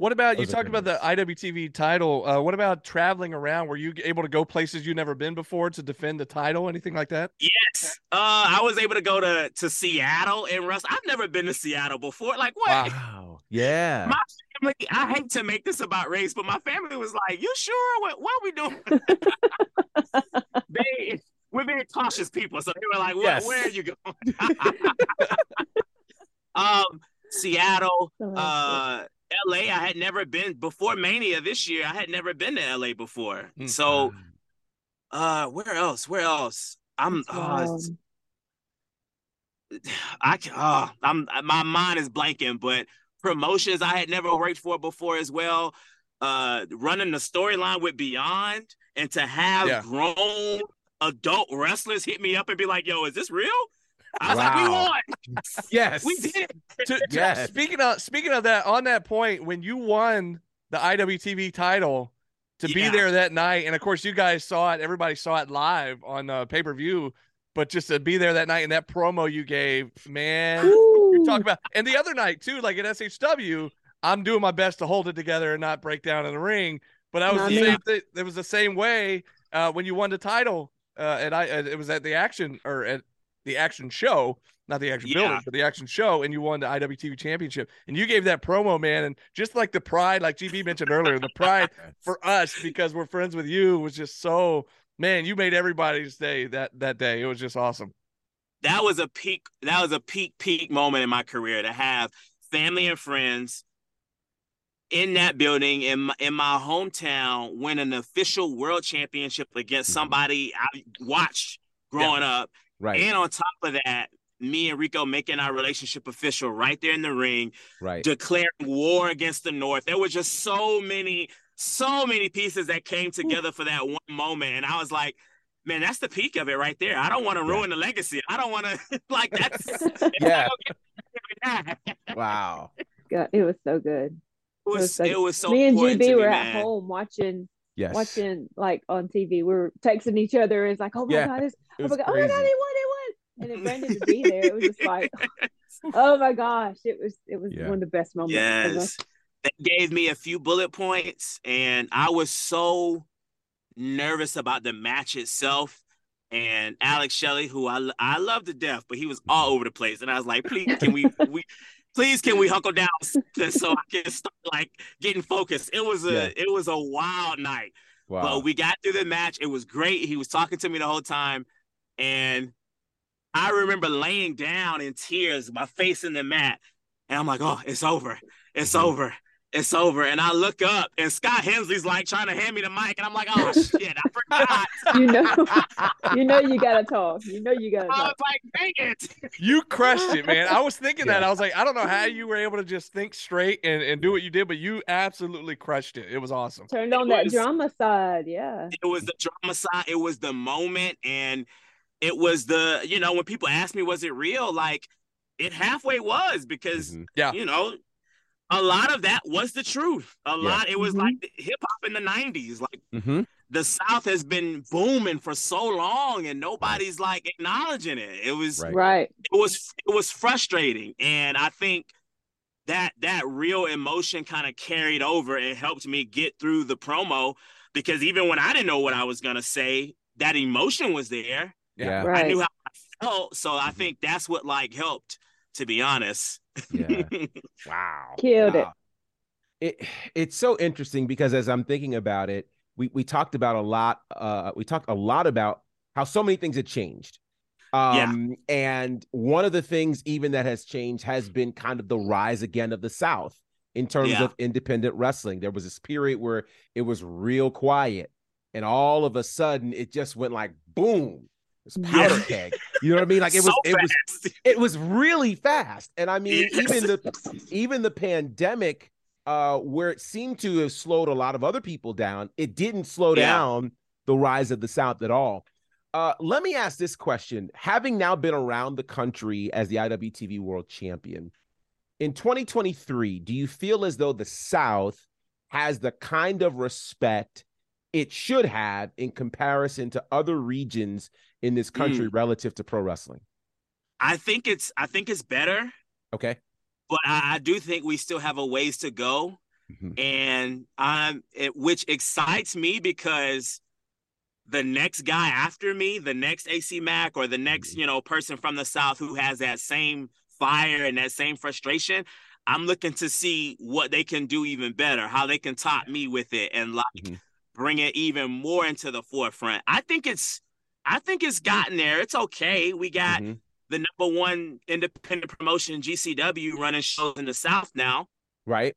What about you Those are talked about the IWTV title? Uh, what about traveling around? Were you able to go places you've never been before to defend the title? Anything like that? Yes. Uh, I was able to go to to Seattle and Russ. I've never been to Seattle before. Like what? Wow. Yeah. My family. I hate to make this about race, but my family was like, "You sure? What? What are we doing?" they we're very cautious people, so they were like, "Where, Yes. where are you going?" um, Seattle. Uh, LA. I had never been before Mania this year. I had never been to LA before. Mm. So, uh, where else? Where else? I'm. That's wild. it's- I can. Oh, I'm. My mind is blanking. But promotions I had never worked for before as well. Uh, running the storyline with Beyond and to have Yeah. grown adult wrestlers hit me up and be like, "Yo, is this real?" I was like, "We won. Yes. We did." To- to- Yes. Speaking of speaking of that, on that point, when you won the IWTV title, to be there that night, and of course you guys saw it, everybody saw it live on uh, pay per view, but just to be there that night and that promo you gave, man, you talk about, and the other night too, like at SHW, I'm doing my best to hold it together and not break down in the ring, but I was Not the same. Th- it was the same way uh, when you won the title, uh, and I uh, it was at the action or at the action show, not the action Yeah. building, but the action show, and you won the IWTV championship. And you gave that promo, man, and just like the pride, like GB mentioned earlier, the pride for us because we're friends with you was just so man, you made everybody's day that that day. It was just awesome. that was a peak that was a peak peak moment in my career to have family and friends in that building in my, in my hometown win an official world championship against Mhm. somebody I watched growing up Right. and on top of that me and Rico making our relationship official right there in the ring right. declaring war against the North. There were just so many, so many pieces that came together for that one moment. And I was like, man, that's the peak of it right there. I don't want to Yeah. ruin the legacy. I don't want to, like, that's. Yeah. it Wow. God, it was so good. It was, so- it was so me and GB to me, were man. at home watching Yes. watching like on TV. We were texting each other. It's like, oh my Yeah, god, it's, It oh my god, oh my god, they won, crazy. they won. And then Brandon to be there, it was just like, oh my gosh, it was it was Yeah. one of the best moments. of Yes. They gave me a few bullet points, and I was so nervous about the match itself. And Alex Shelley, who I I love to death, but he was all over the place, and I was like, please, can we we please can we hunkle down so I can start like getting focused. It was a Yeah. it was a wild night. Wow. But we got through the match. It was great. He was talking to me the whole time. And I remember laying down in tears, my face in the mat. And I'm like, oh, it's over. It's Mhm. over. It's over. And I look up and Scott Hensley's like trying to hand me the mic. And I'm like, oh shit, I forgot. You know, you know, you gotta talk. You know, you gotta I was talk. like, dang it. You crushed it, man. I was thinking that. I was like, I don't know how you were able to just think straight and, and do what you did, but you absolutely crushed it. It was awesome. Turned It on that was- drama side. Yeah. it was the drama side it was the moment and it was the you know when people ask me was it real like it halfway was because Mhm. Yeah. you know a lot of that was the truth a lot it was Mhm. like hip hop in the 90s like Mhm. the south has been booming for so long and nobody's like acknowledging it it was Right. Right. it was it was frustrating and i think that that real emotion kind of carried over and helped me get through the promo because even when i didn't know what i was going to say that emotion was there Yeah. Right. i knew how i felt so i think that's what like helped to be honest Yeah. Wow. Killed it. Wow. It it's so interesting because as I'm thinking about it, we we talked about a lot uh we talked a lot about how so many things had changed. Yeah. Um and one of the things even that has changed has been kind of the rise again of the South in terms Yeah. of independent wrestling. There was this period where it was real quiet and all of a sudden it just went like boom. It's powder Yeah. keg. You know what I mean? Like it was So it was it was really fast and i mean Yes. even the even the pandemic uh where it seemed to have slowed a lot of other people down it didn't slow Yeah. down the rise of the south at all uh let me ask this question having now been around the country as the iwtv world champion in 2023 do you feel as though the south has the kind of respect it should have in comparison to other regions in this country relative to pro wrestling. I think it's i think it's better okay. but I, I do think we still have a ways to go. Mhm. and um it, which excites me because the next guy after me the next AC Mack or the next you know person from the south who has that same fire and that same frustration i'm looking to see what they can do even better how they can top me with it and like Mhm. Bring it even more into the forefront. I think it's i think it's gotten there. It's okay. We got Mhm. the number one independent promotion gcw running shows in the south now. Right.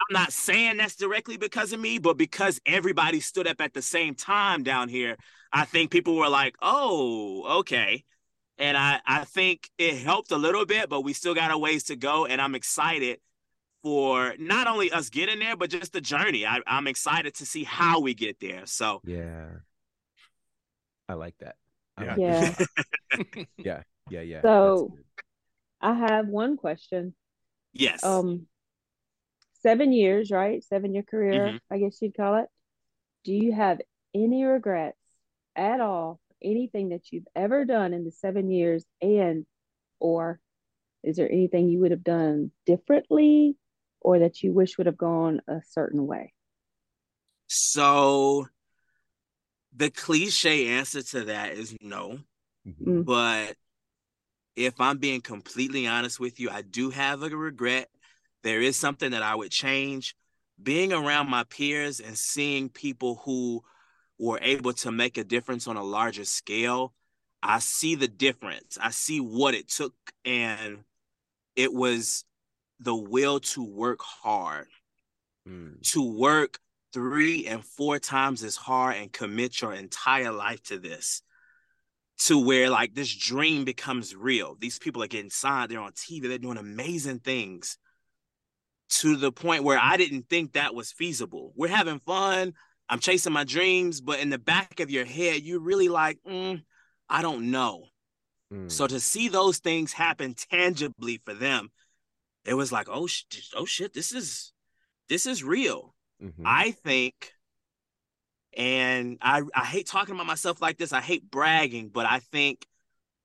I'm not saying that's directly because of me, but because everybody stood up at the same time down here, I think people were like, "Oh, okay." And I I think it helped a little bit, but we still got a ways to go and I'm excited for not only us getting there, but just the journey. I, I'm excited to see how we get there. So Yeah. I like that. I Yeah. like Yeah. that. yeah. Yeah. Yeah. So- I have one question. yes. Um, seven years, right? Seven year career, Mhm. I guess you'd call it. Do you have any regrets at all? Anything that you've ever done in the seven years, and or is there anything you would have done differently, or that you wish would have gone a certain way? so the cliche answer to that is no. Mhm. Mm. But if I'm being completely honest with you, I do have a regret. There is something that I would change. Being around my peers and seeing people who were able to make a difference on a larger scale, I see the difference. I see what it took, and it was the will to work hard, Mm. to work three and four times as hard and commit your entire life to this to where like this dream becomes real. These people are getting signed, they're on TV, they're doing amazing things to the point where I didn't think that was feasible. We're having fun, I'm chasing my dreams, but in the back of your head, you're really like, mm, I don't know. Mm. So to see those things happen tangibly for them, it was like, oh, sh- oh shit, this is this is real. Mhm. I think, and I I hate talking about myself like this. I hate bragging, but I think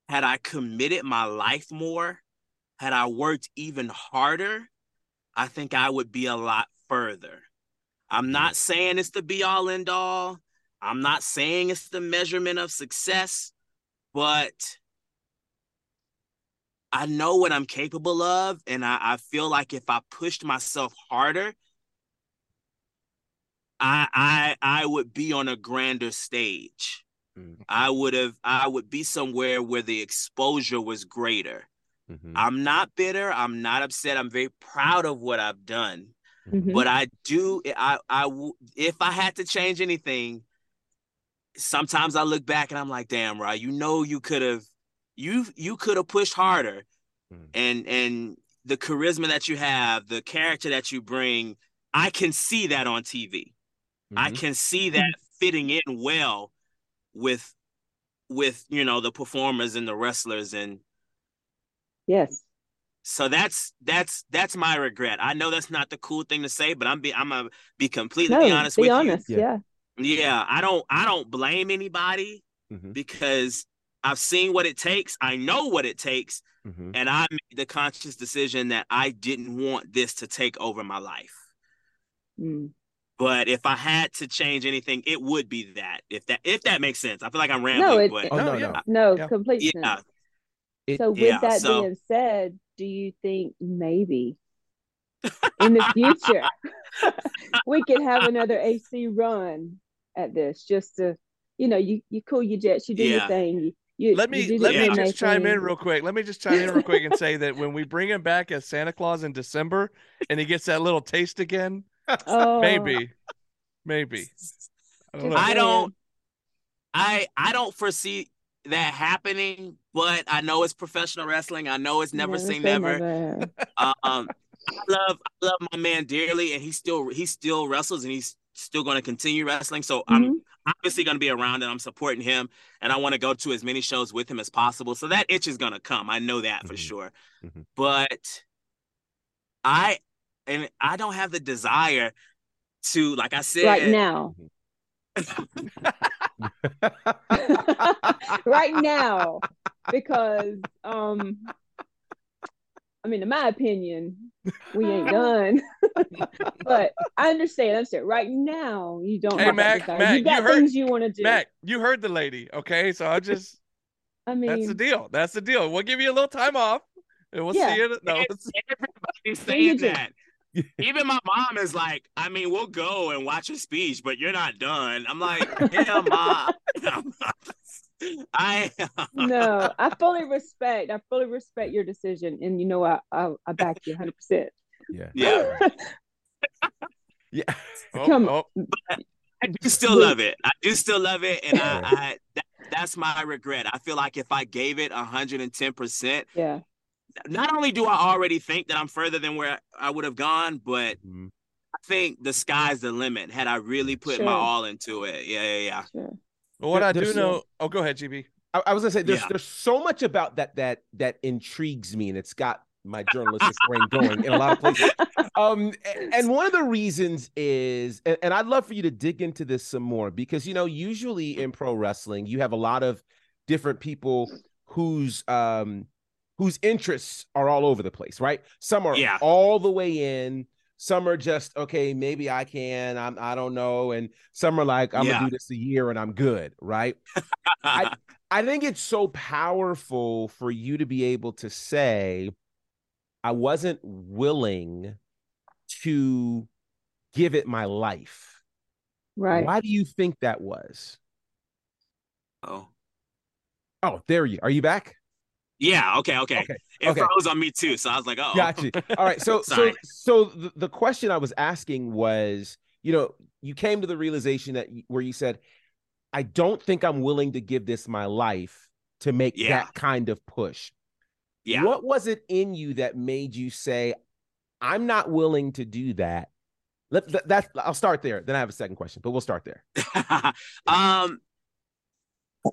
had I committed my life more, had I worked even harder, I think I would be a lot further. I'm not saying it's the be all end all. I'm not saying it's the measurement of success, but I know what I'm capable of. And I, I feel like if I pushed myself harder, I I I would be on a grander stage. Mm. I would have I would be somewhere where the exposure was greater. Mhm. I'm not bitter, I'm not upset. I'm very proud of what I've done. Mhm. But I do I I if I had to change anything, sometimes I look back and I'm like, "Damn, right, you know you could have you you could have pushed harder." Mhm. And and the charisma that you have, the character that you bring, I can see that on TV. I Mhm. can see that fitting in well with with you know the performers and the wrestlers and Yes. so that's that's that's my regret. I know that's not the cool thing to say, but I'm be I'm gonna be completely No, honest be with honest. Yeah. Yeah. you. Yeah, I don't I don't blame anybody Mhm. because I've seen what it takes. I know what it takes, Mhm. and I made the conscious decision that I didn't want this to take over my life. Mm. But if I had to change anything, it would be that. If that if that makes sense. I feel like I'm rambling, No, it, but Oh No, no, yeah. no. no, Yeah. complete yeah, sense. It- So with yeah, that so- being said, do you think maybe in the future we could have another AC run at this just to, you know, you you cool your jets, you do your Yeah. thing. You, you Let me do let me Yeah. MMA just chime in real quick. Let me just chime in real quick and say that when we bring him back as Santa Claus in December and he gets that little taste again, Oh, maybe, maybe. I don't know. I don't I I don't foresee that happening, but I know it's professional wrestling. I know it's never, say never. never. Um I love I love my man dearly and he still he still wrestles and he's still going to continue wrestling. So I'm Mhm. obviously going to be around and I'm supporting him and I want to go to as many shows with him as possible. So that itch is going to come. I know that for Mhm. sure. Mhm. But I and I don't have the desire to like I said right now. right now. Because um I mean in my opinion, we ain't done. but I understand, I understand. Right now you don't Hey, have Mack, desire. Mack, you you got heard- things you want to do. Mack, you heard the lady, okay? So I just I mean, that's the deal. That's the deal. We'll give you a little time off, and we'll Yeah. see you. No, it's- Everybody's Do saying that. Even my mom is like, I mean, we'll go and watch a speech, but you're not done. I'm like, yeah, mom. I no, I fully respect. I fully respect your decision, and you know I I, I back you 100. percent yeah. yeah. Yeah. Oh, Come- oh. I do still love it. I do still love it, and I, I that, that's my regret. I feel like if I gave it hundred and ten percent, Yeah. not only do I already think that I'm further than where I would have gone, but Mhm. I think the sky's the limit. Had I really put my all into it, yeah, yeah, yeah. Sure. But what There- I do know. Oh, go ahead, GB. I, I was gonna say there's Yeah. there's so much about that that that intrigues me, and it's got my journalistic brain going in a lot of places. Um, and one of the reasons is, and, and I'd love for you to dig into this some more because you know usually in pro wrestling you have a lot of different people whose um whose interests are all over the place, right? Some are Yeah. all the way in. Some are just okay. Maybe I can. I'm. I don't know. And some are like, I'm Yeah. gonna do this a year and I'm good, right? I- I think it's so powerful for you to be able to say, I wasn't willing to give it my life. Right. Why do you think that was? oh, Oh, there you are. You back? Yeah. Okay, okay. Okay. It okay. froze on me too, so I was like, oh, Gotcha. All right. So, so, so the, the question I was asking was, you know, you came to the realization that where you said, I don't think I'm willing to give this my life to make Yeah. that kind of push. yeah. What was it in you that made you say, I'm not willing to do that? Let, that that's I'll start there. Then I have a second question, but we'll start there. um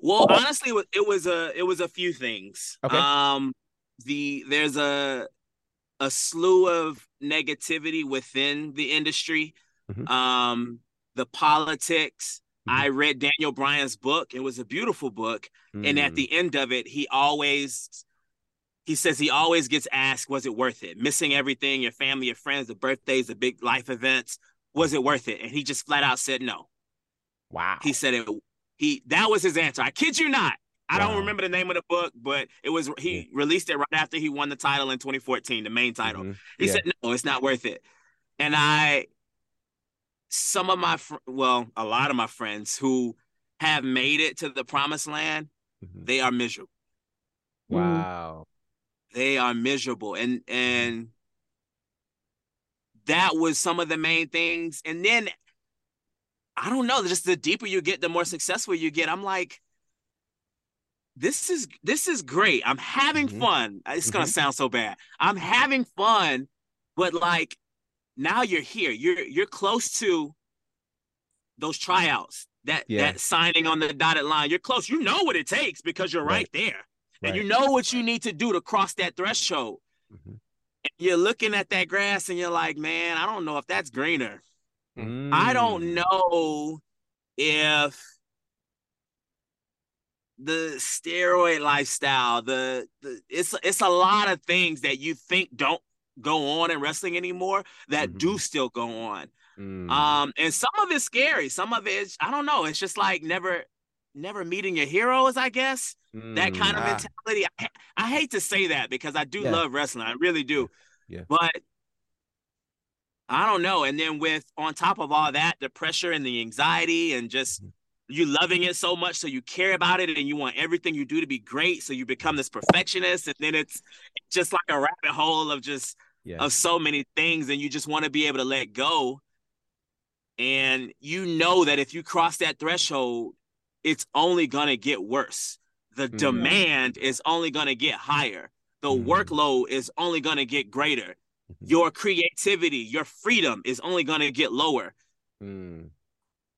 well honestly it was- a it was a few things Okay. um the there's a a slew of negativity within the industry Mhm. um the politics Mhm. i read daniel bryan's book it was a beautiful book and at Mm, the end of it he always he says he always gets asked was it worth it missing everything your family your friends the birthdays the big life events was it worth it and he just flat out said no wow. he said it. He that was his answer. I kid you not. I Wow. don't remember the name of the book, but it was he released it right after he won the title in 2014, the main title. Mhm. He Yeah. said, "No, it's not worth it." And I, some of my, fr- well, a lot of my friends who have made it to the promised land, Mhm. they are miserable. Wow. They are miserable, and and that was some of the main things. And then I don't know, just the deeper you get, the more successful you get. I'm like, this is this is great. I'm having Mhm. fun. It's gonna Mhm. sound so bad. I'm having fun, but like now you're here. You're you're close to those tryouts. That Yeah. that signing on the dotted line. You're close. You know what it takes because you're right, Right. there. And you know what you need to do to cross that threshold. Mhm. You're looking at that grass and you're like, man, I don't know if that's greener. I Mm. don't know if the steroid lifestyle, the, the it's it's a lot of things that you think don't go on in wrestling anymore that do Mhm. still go on. Mm. Um, and some of it's scary. Some of it's I don't know. It's just like never, never meeting your heroes. I guess that kind of Ah. mentality. I, I hate to say that because I do Yeah. love wrestling. I really do. Yeah. But I don't know. And then with on top of all that, the pressure and the anxiety and just Mhm. you loving it so much so you care about it and you want everything you do to be great so you become this perfectionist and then it's just like a rabbit hole of just yeah. of so many things and you just want to be able to let go and you know that if you cross that threshold it's only going to get worse the Mhm. demand is only going to get higher the Mhm. workload is only going to get greater. Your creativity your freedom is only going to get lower Mm.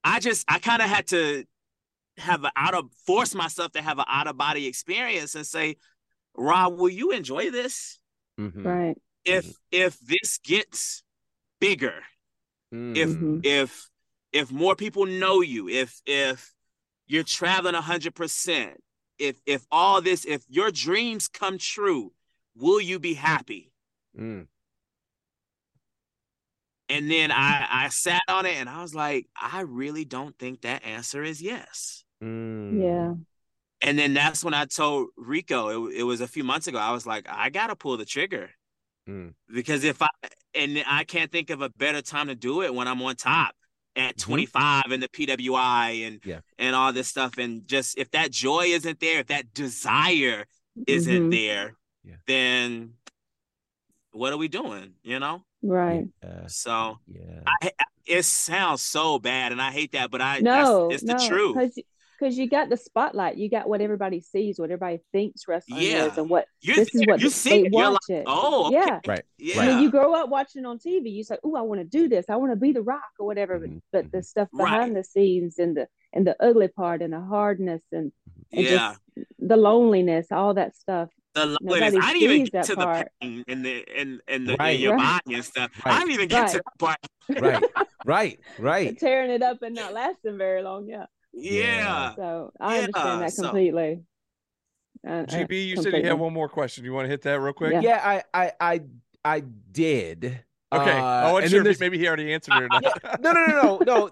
i just i kind of had to have an out of force myself to have an out of body experience and say rob will you enjoy this Mhm. Right. if if this gets bigger if Mm. Mhm. if if more people know you if if you're traveling 100% if if all this if your dreams come true will you be happy Mm. And then i i sat on it and i was like i really don't think that answer is yes Mm. Yeah. and then that's when i told rico it, it was a few months ago i was like i gotta pull the trigger Mm. because if i and i can't think of a better time to do it when i'm on top at Mhm. 25 in the pwi and Yeah. and all this stuff and just if that joy isn't there if that desire isn't Mhm. there Yeah. then what are we doing? You know. Right. Yeah. So yeah. I, it sounds so bad, and I hate that, but I No, that's, it's no, the truth. Because you got the spotlight, you got what everybody sees, what everybody thinks wrestling Yeah. is, and what You this is what you they see it, you're watch like, it. oh, okay. yeah. Right. yeah. I mean, you grow up watching on TV. You say, "Oh, I want to do this. I want to be the Rock or whatever." Mhm, But, but the stuff Right. behind the scenes and the and the ugly part and the hardness and, and yeah. just the loneliness, all that stuff. The loneliness. Nobody I didn't even get to part. the pain and the and and the Right. in your Right. body and stuff. I Right. didn't even get to Right. that part. right. Right. Right. Tearing it up and not lasting very long. Yeah. Yeah. So I Yeah, understand that completely. Uh, uh, GB, you said you had one more question. You want to hit that real quick? Yeah. Yeah, I I I I did. Okay. Uh, I wasn't and sure if maybe he already answered it or not. No, no, no, no, no.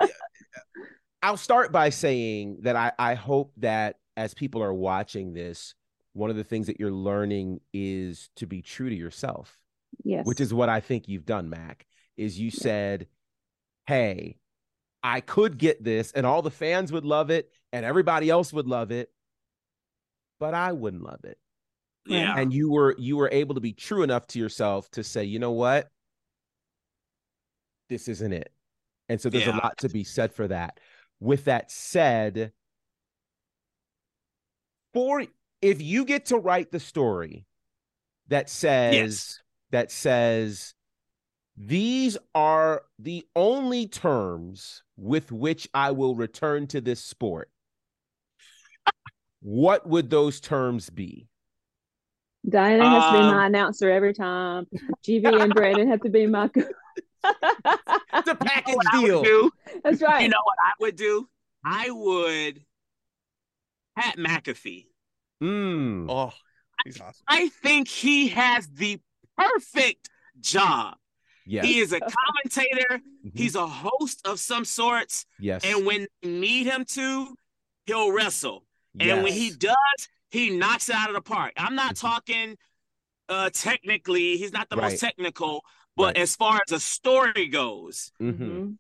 I'll start by saying that I, I hope that as people are watching this, one of the things that you're learning is to be true to yourself, Yes. which is what I think you've done, Mac. Is you said, Hey, I could get this, and all the fans would love it, and everybody else would love it, but I wouldn't love it. Yeah. And you were you were able to be true enough to yourself to say, you know what? This isn't it. And so there's Yeah. a lot to be said for that. With that said, for if you get to write the story that says Yes. that says these are the only terms with which I will return to this sport. What would those terms be? Diana has to be Um, my announcer every time. GB and Brandon have to be my. It's a package What I would deal. do, That's right. you know what I would do? I would Pat McAfee. Mm. Oh, he's awesome. I think he has the perfect job. Yes. He is a commentator. Mhm. He's a host of some sorts. yes. And when they need him to, he'll wrestle. And when he does, he knocks it out of the park. I'm not talking uh technically, he's not the Right. most technical, but Right. as far as a story goes, Mhm. Mhm.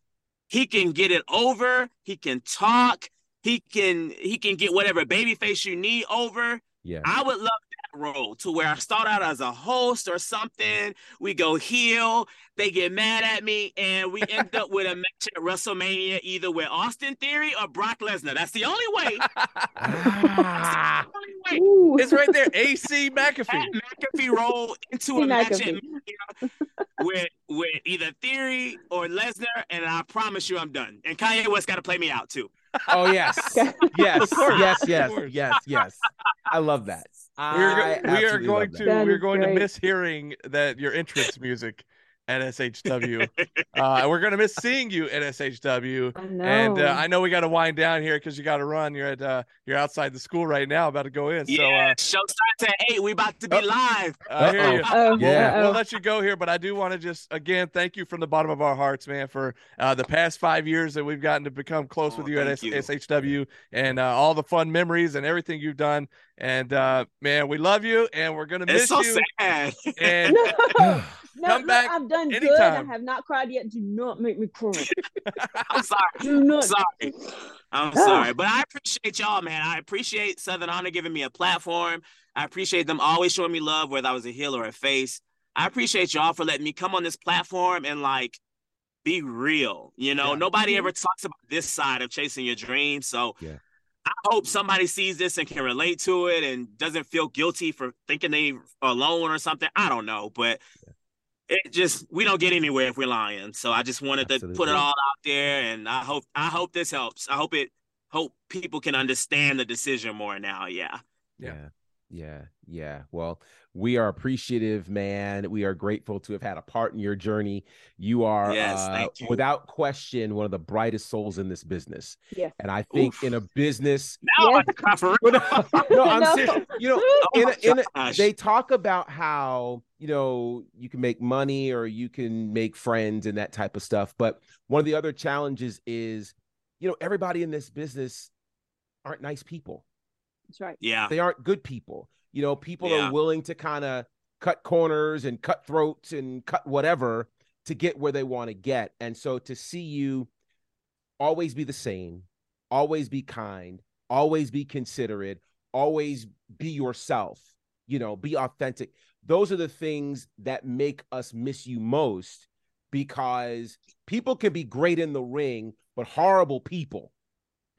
he can get it over, he can talk, he can he can get whatever babyface you need over. Yeah. I would love that role to where I start out as a host or something. We go heel, they get mad at me, and we end up with a match at WrestleMania either with Austin Theory or Brock Lesnar. That's the only way. Ah. only way. It's right there. AC Pat McAfee. McAfee roll into a match at McAfee. With with either Theory or Lesnar, and I promise you, I'm done. And Kanye West got to play me out too. Oh yes. Okay. Yes. Of course, Yes. of Yes. course. Yes. Yes. I love that. We are, I go- we are going to that. That we're is going to miss hearing that your entrance music at SHW. Uh, we're going to miss seeing you at SHW. I know. And uh, I know we got to wind down here because you got to run. You're at uh, you're outside the school right now, about to go in. So yeah, uh, show starts at eight. We about to be Oh. live. I hear you. Oh, Yeah. We'll uh-oh. let you go here, but I do want to just again thank you from the bottom of our hearts, man, for uh, the past five years that we've gotten to become close Oh, with you at thank S- you. SHW and uh, all the fun memories and everything you've done. And uh, man, we love you, and we're gonna miss you. It's so you. sad. And no, no, Come no, back I've done good. I have not cried yet. Do not make me cry. I'm sorry. Do not. sorry. I'm Ah. sorry. But I appreciate y'all, man. I appreciate Southern Honor giving me a platform. I appreciate them always showing me love, whether I was a heel or a face. I appreciate y'all for letting me come on this platform and like be real. You know, Yeah. nobody Mhm. ever talks about this side of chasing your dreams. So Yeah. I hope somebody sees this and can relate to it and doesn't feel guilty for thinking they alone or something. I don't know, but it just we don't get anywhere if we're lying. So I just wanted to put it all out there, and I hope I hope this helps. I hope it hope people can understand the decision more now. Yeah. Yeah. Yeah. Yeah. Yeah. Well, we are appreciative, man. We are grateful to have had a part in your journey. You are, Yes, uh, thank you. without question, one of the brightest souls in this business. Yes. And I think Oof. in a business, Now Yes. I can cry no, no, I'm No. serious. You know, Oh in a, in a, they talk about how you know you can make money or you can make friends and that type of stuff but one of the other challenges is you know everybody in this business aren't nice people That's right. yeah. they aren't good people you know people Yeah. are willing to kind of cut corners and cut throats and cut whatever to get where they want to get and so to see you always be the same always be kind always be considerate always be yourself you know be authentic those are the things that make us miss you most because people can be great in the ring, but horrible people.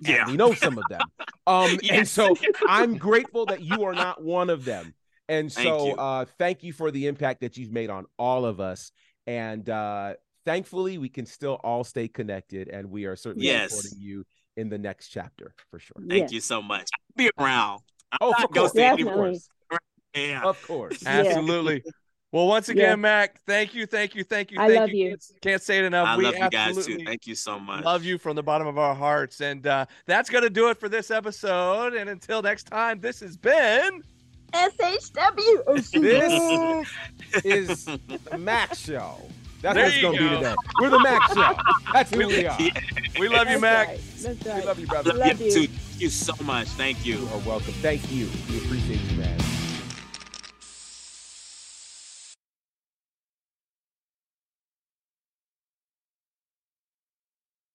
And Yeah. we know some of them. Um, and so I'm grateful that you are not one of them. And Thank so you. uh thank you for the impact that you've made on all of us. And uh thankfully we can still all stay connected and we are certainly Yes. supporting you in the next chapter for sure. Thank Yes. you so much. I'll be around. I'm Oh, not of course, ghosting of Definitely. Yeah. of course. Absolutely. Well, once again, Yeah. Mack, thank you, thank you, thank you. I thank love you. Can't, can't say it enough. I we love you guys too. Thank you so much. love you from the bottom of our hearts. And uh, that's going to do it for this episode. And until next time, this has been. SHW. This is the Mack Show. That's There what it's gonna be today. We're the Mack Show. That's who we are. We love you, Mack. right. That's We love you, I brother. love Love you you. too. Thank you so much. Thank you. You are welcome. Thank you. We appreciate you, man.